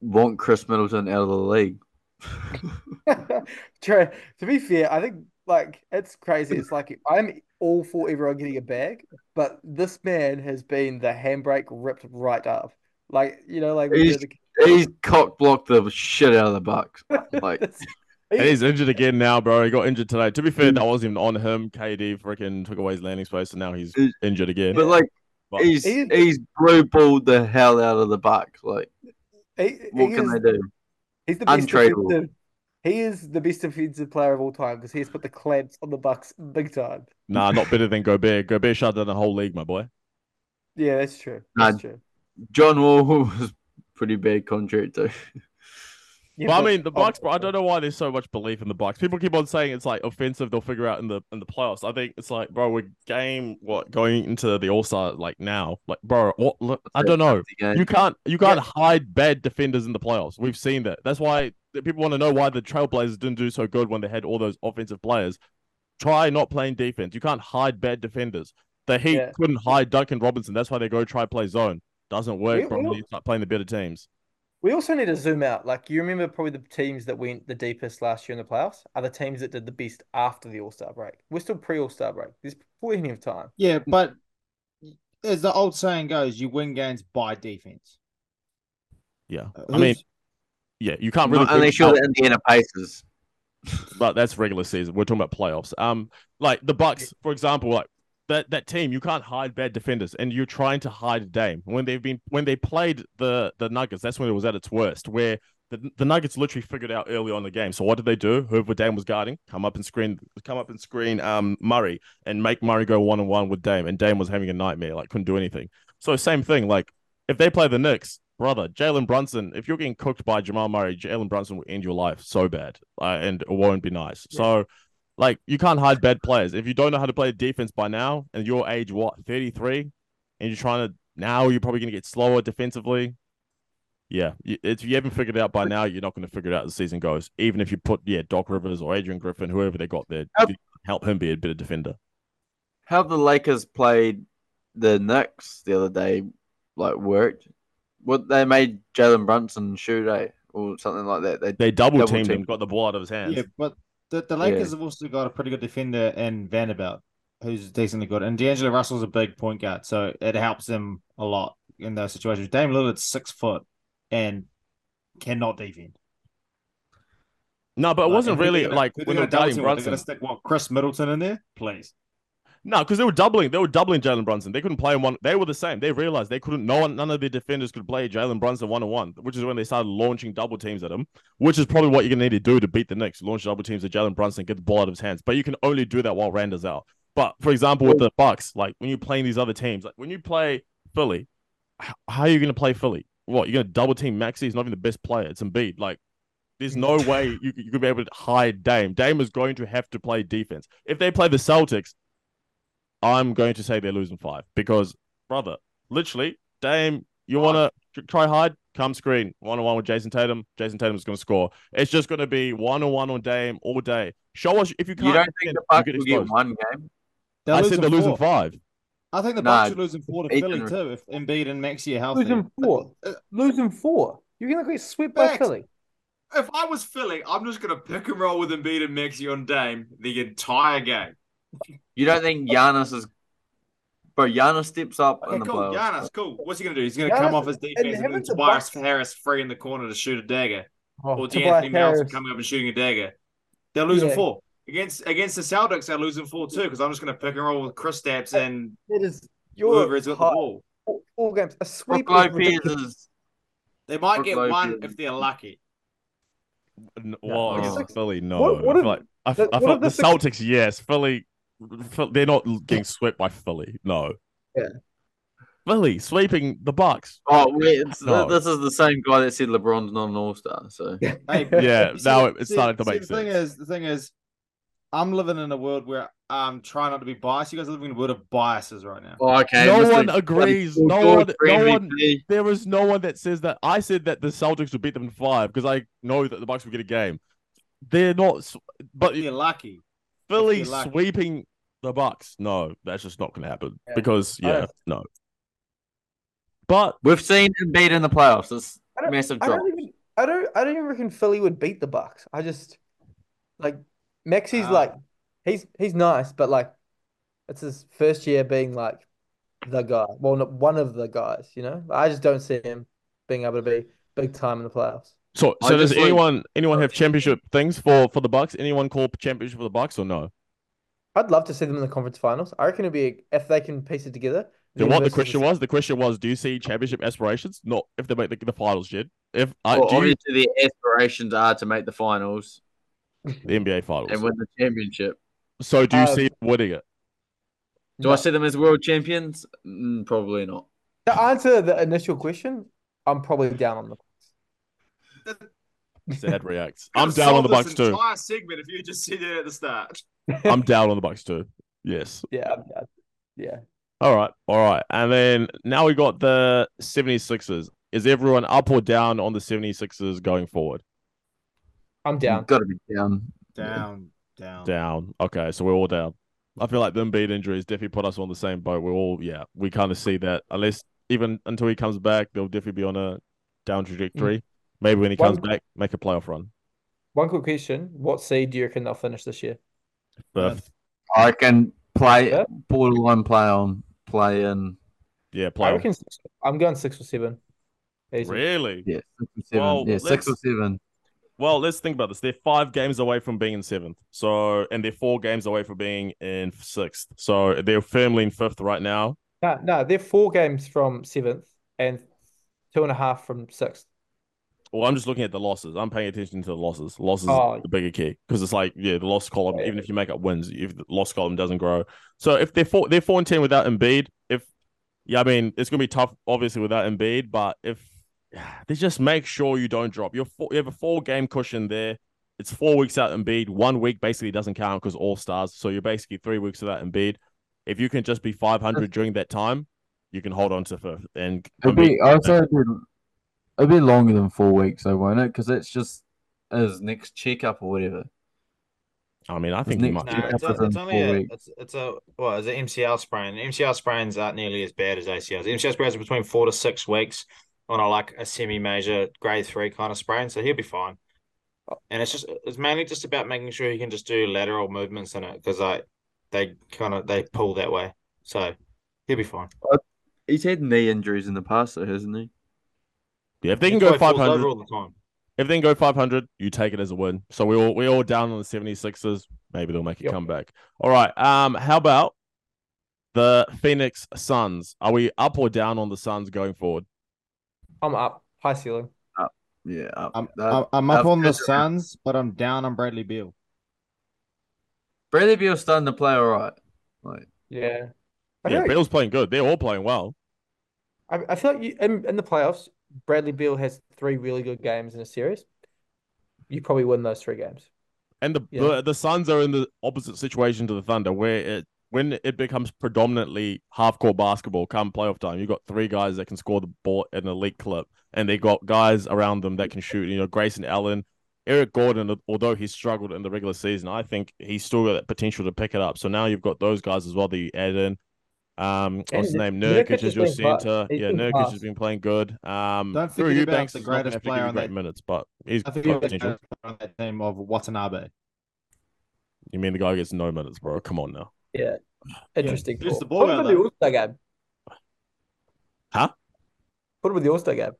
want Khris Middleton out of the league. [LAUGHS] True. To be fair, I think like it's crazy. It's like I'm all for everyone getting a bag, but this man has been the handbrake ripped right up. Like you know, like He's- did He's cock blocked the shit out of the Bucks. [LAUGHS] Like the- And he's injured again now, bro. He got injured today. To be fair, mm. that wasn't even on him. KD freaking took away his landing space, and now he's injured again. but like But- he's He- he's blue balled the hell out of the Bucks. Like he, what he can is- they do? He's the best Untradeable. He is the best defensive player of all time because he's put the clamps on the Bucks big time. Nah, not better than Gobert. Gobert shut down the whole league, my boy. Yeah, that's true. Nah, That's true. John Wall [LAUGHS] was pretty bad contract too. Yeah, but I mean, the Bucks, bro. I don't know why there's so much belief in the Bucks. People keep on saying it's like offensive. They'll figure out in the in the playoffs. I think it's like, bro, we're game what going into the All Star like now. Like, bro, what? Look, I don't know. You can't you can't hide bad defenders in the playoffs. We've seen that. That's why people want to know why the Trailblazers didn't do so good when they had all those offensive players. Try not playing defense. You can't hide bad defenders. The Heat Yeah. couldn't hide Duncan Robinson. That's why they go try play zone. Doesn't work, We- bro. You start playing the better teams. We also need to zoom out. Like you remember, probably the teams that went the deepest last year in the playoffs are the teams that did the best after the All Star break. We're still pre All Star break. There's plenty of time. Yeah, but as the old saying goes, you win games by defense. Yeah, Uh, I mean, yeah, you can't really. Not unless figure you're out- the Indiana Pacers. but that's regular season. We're talking about playoffs. Um, like the Bucks, for example, like that that team, you can't hide bad defenders, and you're trying to hide Dame when they've been when they played the the Nuggets. That's when it was at its worst, where the, the Nuggets literally figured out early on in the game. So what did they do? Whoever Dame was guarding, come up and screen, come up and screen um Murray and make Murray go one on one with Dame, and Dame was having a nightmare, like couldn't do anything. So same thing, like if they play the Knicks, brother, Jalen Brunson, if you're getting cooked by Jamal Murray, Jalen Brunson will end your life so bad, uh, and it won't be nice. Yeah. So, like, you can't hide bad players. If you don't know how to play defense by now, and your age, what, 33, and you're trying to, now you're probably going to get slower defensively. Yeah, if you haven't figured it out by now, you're not going to figure it out as the season goes. Even if you put, yeah, Doc Rivers or Adrian Griffin, whoever they got there, Yep. help him be a better defender. How the Lakers played the Knicks the other day, like worked. What they made Jalen Brunson shoot, eh? Or something like that. They They double, Double teamed him, got the ball out of his hands. yeah, but the, the Lakers have also got a pretty good defender in Vanderbilt, who's decently good, and D'Angelo Russell's a big point guard, so it helps them a lot. in those situations. Dame Lillard's six foot and cannot defend. No, but it wasn't really like when they're they were gonna double guarding team with? They're Brunson. gonna stick what Khris Middleton in there, please. No, because they were doubling. They were doubling Jalen Brunson. They couldn't play him one. They were the same. They realized they couldn't. No one, none of their defenders could play Jalen Brunson one on one, which is when they started launching double teams at him. Which is probably what you're gonna need to do to beat the Knicks. Launch double teams at Jalen Brunson, get the ball out of his hands. But you can only do that while Rand is out. But for example, with the Bucks, like when you're playing these other teams, like when you play Philly, how are you gonna play Philly? What you're gonna double team Maxey? He's not even the best player. It's Embiid. Like there's no way you, you could be able to hide Dame. Dame is going to have to play defense. If they play the Celtics, I'm going to say they're losing five because, brother, literally, Dame, you want to try hard? Come screen one on one with Jayson Tatum. Jayson Tatum's going to score. It's just going to be one on one on Dame all day. Show us if you can't. You don't think the Bucks you get will get one game? They're I said they're losing four. five. I think the Nah, Bucks are losing four to Ethan- Philly too if Embiid and Maxey are healthy. Losing four. [LAUGHS] Losing four. You're gonna get swept by Philly. If I was Philly, I'm just gonna pick and roll with Embiid and Maxey on Dame the entire game. You don't think Giannis is? Bro, Giannis steps up Okay, in the cool. playoffs. Giannis, cool. What's he gonna do? He's He's gonna gonna come off his defense and and then haven't the Tobias Bucks- Harris free in the corner to shoot a dagger, Oh, or Tobias De'Anthony Melton coming up and shooting a dagger. They're losing Yeah. four against against the Celtics. They're losing four too because I'm just gonna pick and roll with Kristaps and It is whoever your has got the ball. four, four games. A sweep is is. They might Brook get Lopez. one if they're lucky. N- Well, against against the- Philly, no. What- what I if- feel like, I, f- the- I what feel like the the Six- Celtics, yes. Philly, Phil- they're not getting swept by Philly. No. Yeah. Philly sweeping the Bucks. Oh wait, it's, No. this is the same guy that said LeBron's not an All Star. So [LAUGHS] Hey, Yeah, you see- now it's see- starting to see, make the thing is, the thing is, I'm living in a world where I'm trying not to be biased. You guys are living in a world of biases right now. oh, okay. No Mr. one agrees. No one- no one- There is no one that says that. I said that the Celtics would beat them in five because I know that the Bucks would get a game. They're not, but If they're lucky. Philly sweeping the Bucks. No, that's just not going to happen Yeah. because yeah, no. But We've seen him beat in the playoffs. It's I don't- massive I drop. don't even. I don't. I don't even reckon Philly would beat the Bucks. I just like Maxey's Ah. like he's he's nice, but like it's his first year being like the guy. Well, not one of the guys. You know, I just don't see him being able to be big time in the playoffs. So, I so does just like- anyone anyone have championship things for for the Bucks? Anyone call championship for the Bucks or no? I'd love to see them in the conference finals. I reckon it'd be if they can piece it together. Then what the question was? The question was, do you see championship aspirations? Not if they make the, the finals, Jed. If I Well, do you, the aspirations are to make the finals [LAUGHS] the NBA finals. and win the championship. So do you Um, see them winning it? Do No. I see them as world champions? Mm, probably not. To answer the initial question, I'm probably down on the. Sad reacts. [LAUGHS] I'm down on the Bucks too. Entire segment if you just said it at the start. [LAUGHS] I'm down on the Bucks too. Yes. Yeah, Yeah. All right. All right. And then now we got the 76ers. Is everyone up or down on the 76ers going forward? I'm down. Got to be down. Down, down, Down. Okay, so we're all down. I feel like them Embiid injuries definitely put us on the same boat. We're all, yeah, we kind of see that. Unless even until he comes back, they'll definitely be on a down trajectory. Maybe when he comes One- back, make a playoff run. One quick question: What seed do you reckon they'll finish this year? Fifth. I can play Yeah. borderline play on play in. Yeah, I playoff. reckon six, I'm going six or seven. Easy. Really? Yeah, six or seven. Well, yeah, six or let's- seven. Well, let's think about this. They're five games away from being in seventh. So, and they're four games away from being in sixth. So they're firmly in fifth right now. No, no, they're four games from seventh and two and a half from sixth. Well, I'm just looking at the losses. I'm paying attention to the losses. Losses Oh. the bigger key because it's like, yeah, the loss column. Yeah. Even if you make up wins, if the loss column doesn't grow. So if they're four, they're four and ten without Embiid. If yeah, I mean it's gonna be tough, obviously without Embiid. But if [SIGHS] they just make sure you don't drop, you're four, you have a four game cushion there. It's four weeks out Embiid. One week basically doesn't count because all stars. So you're basically three weeks without Embiid. If you can just be 500 during that time, you can hold on to fifth. And Embiid- be. I'd say it'll be, longer than four weeks, though, won't it? Because it's just his next checkup or whatever. I mean, I think he Nick- might. No, it's, within it's only four a, weeks. it's, it's a what is it MCL sprain? MCL sprains aren't nearly as bad as ACLs. MCL sprains are between four to six weeks on a like a semi-major grade three kind of sprain, so he'll be fine. And it's just it's mainly just about making sure he can just do lateral movements in it because like they kind of they pull that way, so he'll be fine. he's had knee injuries in the past, though, hasn't he? Yeah, if they can go why he falls 500, all the time. if they can go 500, you take it as a win. So we all we all down on the 76ers. Maybe they'll make a Yep. comeback. All right. Um, how about the Phoenix Suns? Are we up or down on the Suns going forward? I'm up. High ceiling. Yeah, up. I'm, that- I'm, I'm up on the. Suns, but I'm down on Bradley Beal. Bradley Beal's starting to play all right. Like, Yeah. I yeah, feel Beal's playing good. They're all playing well. I, I feel like you in, in the playoffs, Bradley Beal has three really good games in a series. You probably win those three games. And the, Yeah. the the Suns are in the opposite situation to the Thunder, where it when it becomes predominantly half court basketball come playoff time, you've got three guys that can score the ball at an elite clip, and they've got guys around them that can shoot. You know, Grayson Allen, Eric Gordon, although he struggled in the regular season, I think he's still got that potential to pick it up. So now you've got those guys as well that you add in. Um, what's his name? Nurkic Nurkic is your center. Yeah, Nurkic class. has been playing good. Um, Don't Drew forget about Eubanks the is not gonna greatest have to give player you on great that- minutes, but he's I got think you're potential. on that team of Watanabe. You mean the guy gets no minutes, bro? Come on now. Yeah. Interesting. Shoots call. the ball Put him out in the. All Star game. Huh? Put him in the All Star game.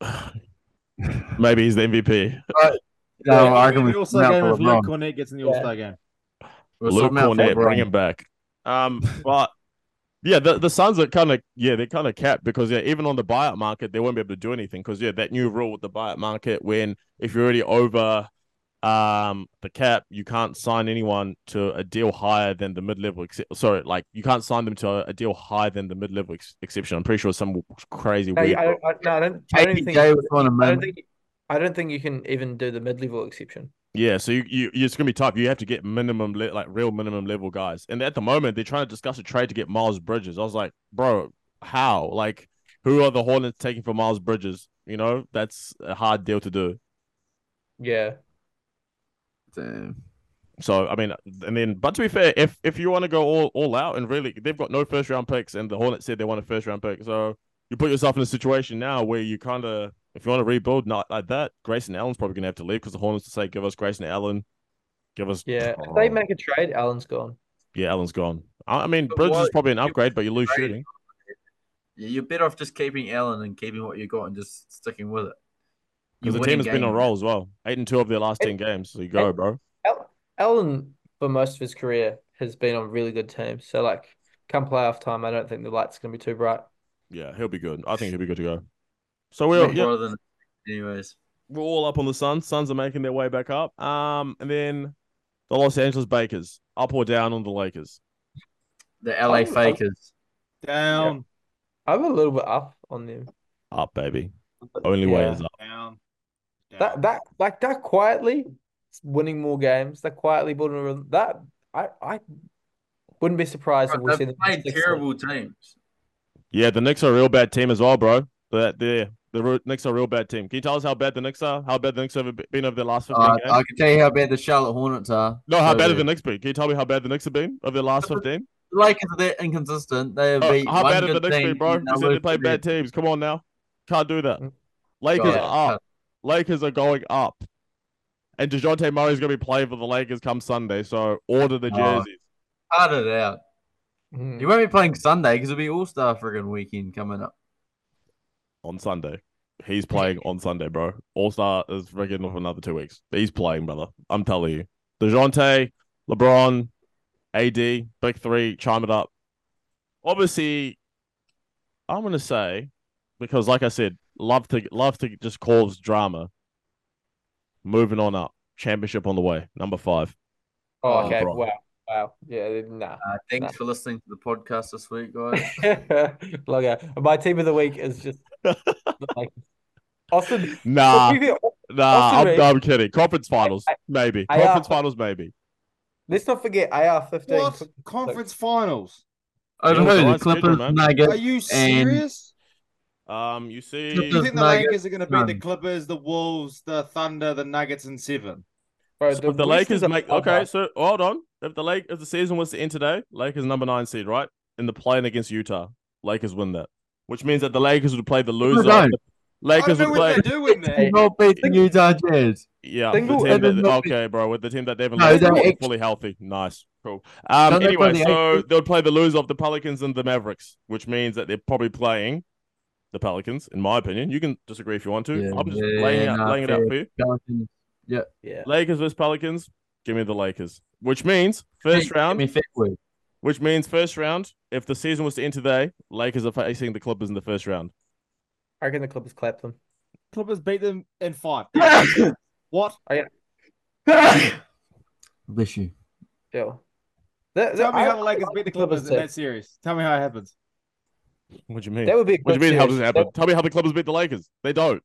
[SIGHS] Maybe he's the MVP. no, I In reckon the we All-Star game if Luke LeBron. Kornet gets in the All-Star game. Luke sort him out for Kornet, bring him back. Um, but yeah, the, the Suns are kind of yeah they're kind of capped because yeah even on the buyout market they won't be able to do anything because yeah that new rule with the buyout market when if you're already over um the cap you can't sign anyone to a deal higher than the mid level ex- sorry like you can't sign them to a, a deal higher than the mid level ex- exception. I'm pretty sure some crazy No, weird. I, I, no, I don't. I don't think. KPJ was on a I don't think. I don't think you can even do the mid-level exception. Yeah, so you, you it's gonna be tough. You have to get minimum le- like real minimum level guys, and at the moment they're trying to discuss a trade to get Miles Bridges. I was like, bro, how? Like, who are the Hornets taking for Miles Bridges? You know, that's a hard deal to do. Yeah. Damn. So I mean, and then, but to be fair, if if you want to go all all out and really, they've got no first round picks, and the Hornets said they want a first round pick, so you put yourself in a situation now where you kind of, if you want to rebuild, not like that, Grayson Allen's probably gonna have to leave because the Hornets to say, give us Grayson Allen, give us Yeah. If they make a trade, Allen's gone. Yeah, Allen's gone. I I mean, But Bridges is probably an upgrade, but you lose Right. shooting. Yeah, you're better off just keeping Allen and keeping what you got and just sticking with it. Because the team winning has been on games. roll as well. Eight and two of their last ten games. So you go, and- bro. Al- Allen, for most of his career, has been on really good teams. So, like, come playoff time, I don't think the light's are going to be too bright. Yeah, he'll be good. I think he'll be good to go. So we're yeah, than, anyways. we're all up on the Suns. Suns are making their way back up. Um, and then the Los Angeles Bakers up or down on the Lakers. The LA I'm- I'm- Fakers. Down, I'm a little bit up on them. Up, baby. Only way is up. down, down. That that like that quietly winning more games. That quietly building a rhythm. That I I wouldn't be surprised if we see They've them played terrible teams. Yeah, the Knicks are a real bad team as well, bro. That the the Ro- Knicks are a real bad team. Can you tell us how bad the Knicks are? How bad the Knicks have been over their last fifteen Uh, games? I can tell you how bad the Charlotte Hornets are. no, how So bad have the- the Knicks been? Can you tell me how bad the Knicks have been over the last fifteen? The Lakers are that inconsistent. They have Oh, beat how one bad have the Knicks been, bro? You said they play bad teams. Come on now. Can't do that. Mm. Lakers are up. Lakers are going up. And Dejounte Murray's going to be playing for the Lakers come Sunday. So order the Oh. jerseys. Cut it out. Mhm. He won't be playing Sunday because it'll be All Star friggin' weekend coming up. On Sunday. He's playing on Sunday, bro. All Star is freaking for another two weeks. He's playing, brother. I'm telling you. Dejounte, LeBron, AD, big three, chime it up. Obviously, I'm gonna say, because like I said, love to love to just cause drama. Moving on up. Championship on the way. Number five. Oh, okay. bro. Wow. Wow. Yeah. Nah. Uh, thanks Nah. for listening to the podcast this week, guys. [LAUGHS] Look, my team of the week is just the Lakers. Austin. Nah, to be fair, nah, Austin I'm, Reeves- I'm kidding. Conference finals, I- maybe. I, Conference finals, maybe. Let's not forget AR 15. What conference finals? Over Yeah, who? The Clippers, man. Nuggets. Are you serious? Um, you see, Do you think the Nuggets, Lakers are going to beat the Clippers, the Wolves, the Thunder, the Nuggets, and seven? Bro, So if the Lakers make bloodbath. okay, so hold on. If the Lake if the season was to end today, Lakers number nine seed, right? In the playing against Utah, Lakers win that, which means that the Lakers would play the loser. don't. Lakers would play. what they're doing there. He's not beating Utah Jazz. Yeah, Single the team that, not- okay, bro, with the team that Devin No, Lewis they're is ex- fully healthy. Nice, cool. Um, Don't anyway, the so ex- they'll play the loser of the Pelicans and the Mavericks, which means that they're probably playing the Pelicans, in my opinion. You can disagree if you want to. Yeah, I'm just yeah, laying, out, nah, laying it out for you. Pelicans. Yeah. Yeah. Lakers versus Pelicans. Give me the Lakers, which means first Give round. me Which means first round. If the season was to end today, Lakers are facing the Clippers in the first round. I reckon the Clippers clap them. Clippers beat them in five. [LAUGHS] what? [LAUGHS] Bless you. Yeah. That, Tell that- me I- how the Lakers I beat the like Clippers in that series. Tell me how it happens. What do you mean? That would be a What do you mean? How does it happen? That- Tell me how the Clippers beat the Lakers. They don't.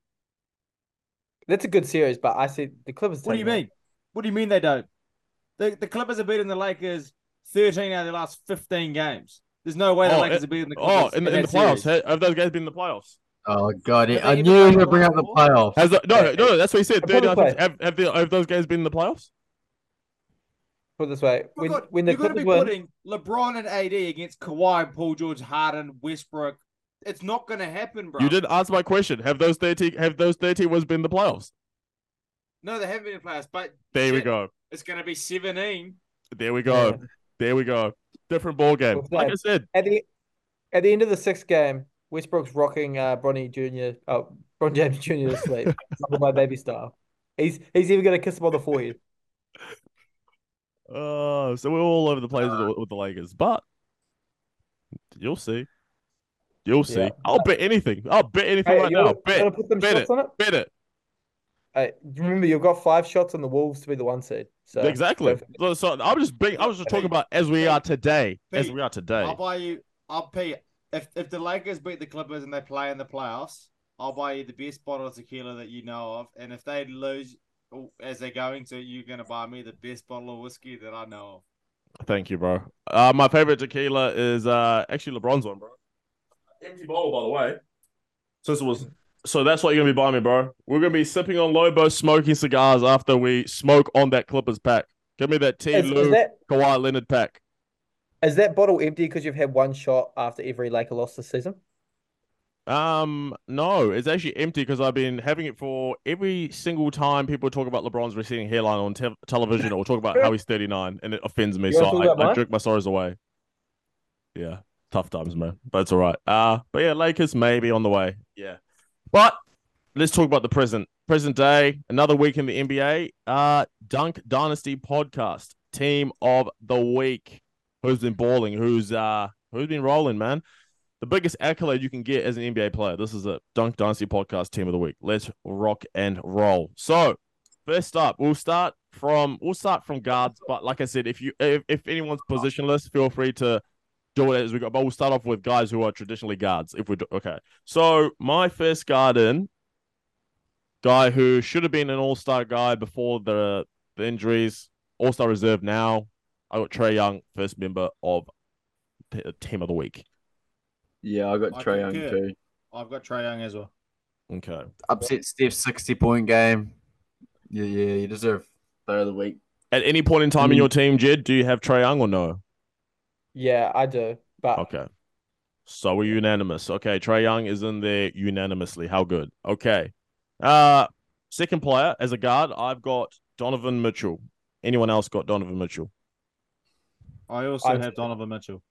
That's a good series, but I see the Clippers. What do you taking it. mean? What do you mean they don't? The the Clippers have beaten the Lakers 13 out of the last 15 games. There's no way the Oh, Lakers it- have beaten the Oh, Clippers in, the in the playoffs. series. Have those guys been in the playoffs? Oh god, Have I knew even you were gonna bring up the playoffs. Has the, no, Yeah. no, that's what he said. They probably 39 play. have, have, the, have those guys been in the playoffs? Put it this way: Oh, when God, when the you're going to be win, putting LeBron and AD against Kawhi, Paul George, Harden, Westbrook. It's not going to happen, bro. You didn't answer my question. Have those 30 have those 30 was been the playoffs? No, they haven't been in playoffs, but There we go. It's going to be 17. There we go. Yeah. There we go. Different ball game. Like I said, at the at the end of the sixth game, Westbrook's rocking uh, Bronny Jr. Oh, Bron James Jr. to sleep, [LAUGHS] Love my baby style. He's he's even gonna kiss him on the forehead. uh, [LAUGHS] so we're all over the place with, the, with the Lakers, but you'll see. You'll see. Yeah. I'll bet anything. I'll bet anything Hey, right now. Bet, wanna put some bet shots on it? bet it. Hey, remember you've got five shots on the Wolves to be the one seed. So exactly. So, so I'm just being, I was just talking about as we are today. As we are today. I'll buy you. I'll pay. If if the Lakers beat the Clippers and they play in the playoffs, I'll buy you the best bottle of tequila that you know of. And if they lose, oh, as they're going to, you're gonna buy me the best bottle of whiskey that I know of. Thank you, bro. Uh, my favorite tequila is uh actually LeBron's one, bro. Empty bottle, by the way. Since it was, so that's what you're gonna be buying me, bro. We're gonna be sipping on Lobo, smoking cigars after we smoke on that Clippers pack. Give me that T. Is, is Lou that Kawhi Leonard pack. is that bottle empty because you've had one shot after every Laker loss this season? Um, no, it's actually empty because I've been having it for every single time people talk about LeBron's receding hairline on te- television or talk about how he's 39, and it offends me. You So wanna talk about I, I mine? jerk my sorrows away. Yeah, tough times, man, but it's all right. Uh, but yeah, Lakers maybe on the way. Yeah, but let's talk about the present present day. Another week in the NBA. Uh, Dunk Dynasty podcast team of the week. Who's been balling? Who's uh who's been rolling, man? the biggest accolade you can get as an NBA player. This is a Dunk Dynasty podcast team of the week. Let's rock and roll. So, first up, we'll start from we'll start from guards. But like I said, if you if, if anyone's positionless, feel free to do it as we go. But we'll start off with guys who are traditionally guards. If we do, okay, so my first guard in guy who should have been an All Star guy before the the injuries, All Star reserve now. I got Trae Young, first member of t- uh, team of the week. Yeah, I got I Trae Young concur. too. I've got Trae Young as well. Okay. Upset Steph's sixty point game. Yeah, yeah, you deserve player of the week. At any point in time in hmm. your team, Jed, do you have Trae Young or no? Yeah, I do. But Okay. So we're unanimous. Okay, Trae Young is in there unanimously. How good? Okay. Uh second player as a guard, I've got Donovan Mitchell. Anyone else got Donovan Mitchell? I also I have do. Donovan Mitchell.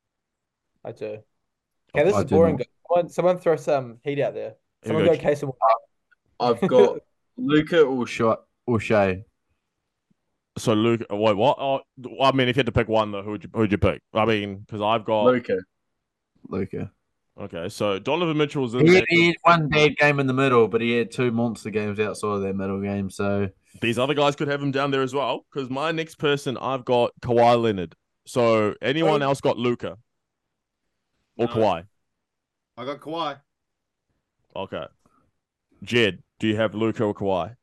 I do. Okay, this I is do boring. not. guys. Someone, someone throw some heat out there. Someone go. go case of I've got [LAUGHS] Luka or shot or O'Shea. So Luke, wait, what? Oh, I mean, if you had to pick one though, who'd you who'd you pick? I mean, because I've got Luka. Luka. okay. So Donovan Mitchell's in He there. had, he had one bad game in the middle, but he had two monster games outside of that middle game. So These other guys could have him down there as well. Because my next person, I've got Kawhi Leonard. So anyone Oh. else got Luka or No. Kawhi? I got Kawhi. Okay. Jed, do you have Luca or Kawhi?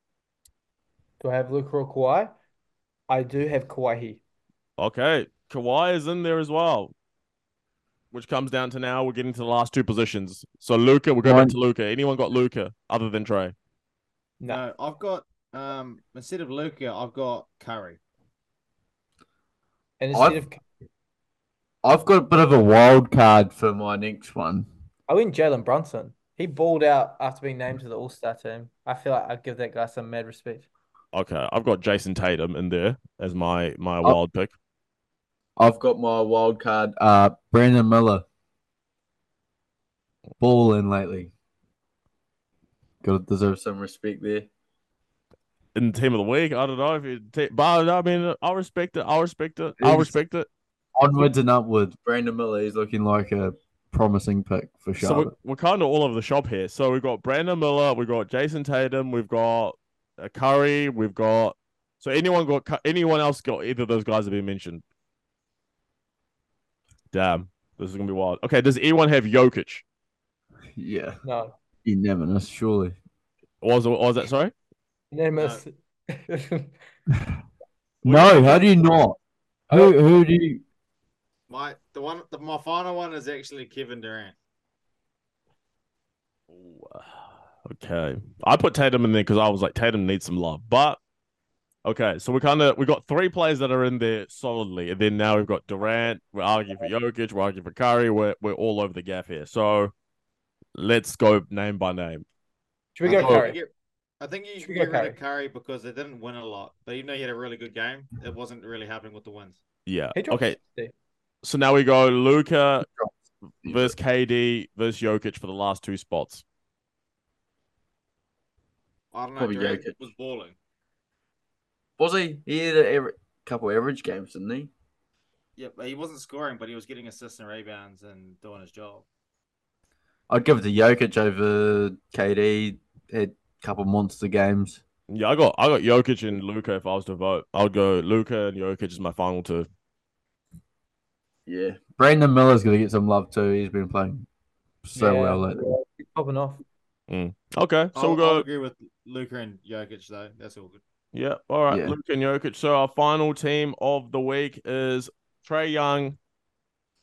Do I have Luka or Kawhi? I do have Kawhi. Okay. Kawhi is in there as well. Which comes down to now we're getting to the last two positions. So Luka, we're going One- back to Luka. Anyone got Luka other than Trey? No. No, I've got um instead of Luka, I've got Curry. And instead I've- of I've got a bit of a wild card for my next one. I went Jalen Brunson. He balled out after being named to the All Star team. I feel like I'd give that guy some mad respect. Okay, I've got Jayson Tatum in there as my my Oh. wild pick. I've got my wild card. Uh, Brandon Miller. Balling lately. Got to deserve some respect there. In team of the week, I don't know if you, ta- but I mean, I'll respect it. I'll respect it. I'll respect it. Onwards and upwards. Brandon Miller is looking like a promising pick for So we're, we're kind of all over the shop here. So we've got Brandon Miller, we've got Jayson Tatum, we've got uh, Curry, we've got. So anyone got anyone else got either of those guys have been mentioned? Damn, this is gonna be wild. Okay, does anyone have Jokic? yeah, No. unanimous, surely. Was, was that sorry? Unanimous. No, [LAUGHS] how do you not? Who who do you? My the one the, my final one is actually Kevin Durant. Ooh, Okay, I put Tatum in there because I was like Tatum needs some love, but okay, so we kind of we got three players that are in there solidly, and then now we've got Durant. We're arguing for Jokic. We're arguing for Curry. We're we're all over the gap here. So let's go name by name. Should we go I think you Curry? get- I think you Should can get rid of Curry? Curry because they didn't win a lot. But even though he had a really good game, it wasn't really happening with the wins. Yeah. Okay. So now we go Luka versus KD versus Jokic for the last two spots. I don't know. Probably Durant Jokic. was balling. Was he? He had a aver- couple average games, didn't he? Yeah, but he wasn't scoring, but he was getting assists and rebounds and doing his job. I'd give it to Jokic over KD. Had a couple monster games. Yeah, I got I got Jokic and Luka if I was to vote. I would go Luka and Jokic is my final two. Yeah, Brandon Miller's gonna get some love too. He's been playing so Yeah. well lately. He's popping off. Okay, so I'll, we'll go. I'll agree with Luka and Jokic though. That's all good. Yeah, all right. Yeah. Luke and Jokic. So our final team of the week is Trae Young,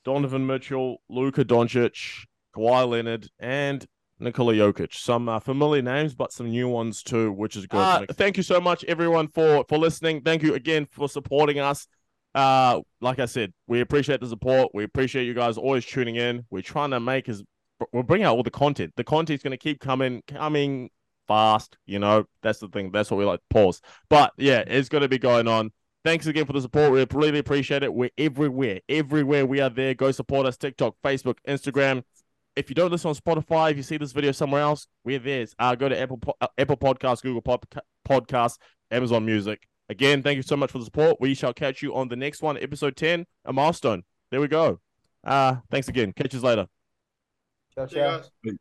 Donovan Mitchell, Luka Doncic, Kawhi Leonard, and Nikola Jokic. Some uh, familiar names, but some new ones too, which is good. Uh, thank you so much, everyone, for for listening. Thank you again for supporting us. Uh, like I said, we appreciate the support. We appreciate you guys always tuning in. We're trying to make as we'll bring out all the content. The content's going to keep coming, coming fast. You know, that's the thing. That's what we like. Pause. But yeah, it's going to be going on. Thanks again for the support. We really appreciate it. We're everywhere. Everywhere we are there. Go support us. TikTok, Facebook, Instagram. If you don't listen on Spotify, if you see this video somewhere else, we're there. Uh, go to Apple uh, Apple Podcasts, Google Pod- Podcasts, Amazon Music. Again, thank you so much for the support. We shall catch you on the next one, episode 10, a milestone. There we go. Uh, thanks again. Catch you later. Ciao, See you ciao. guys.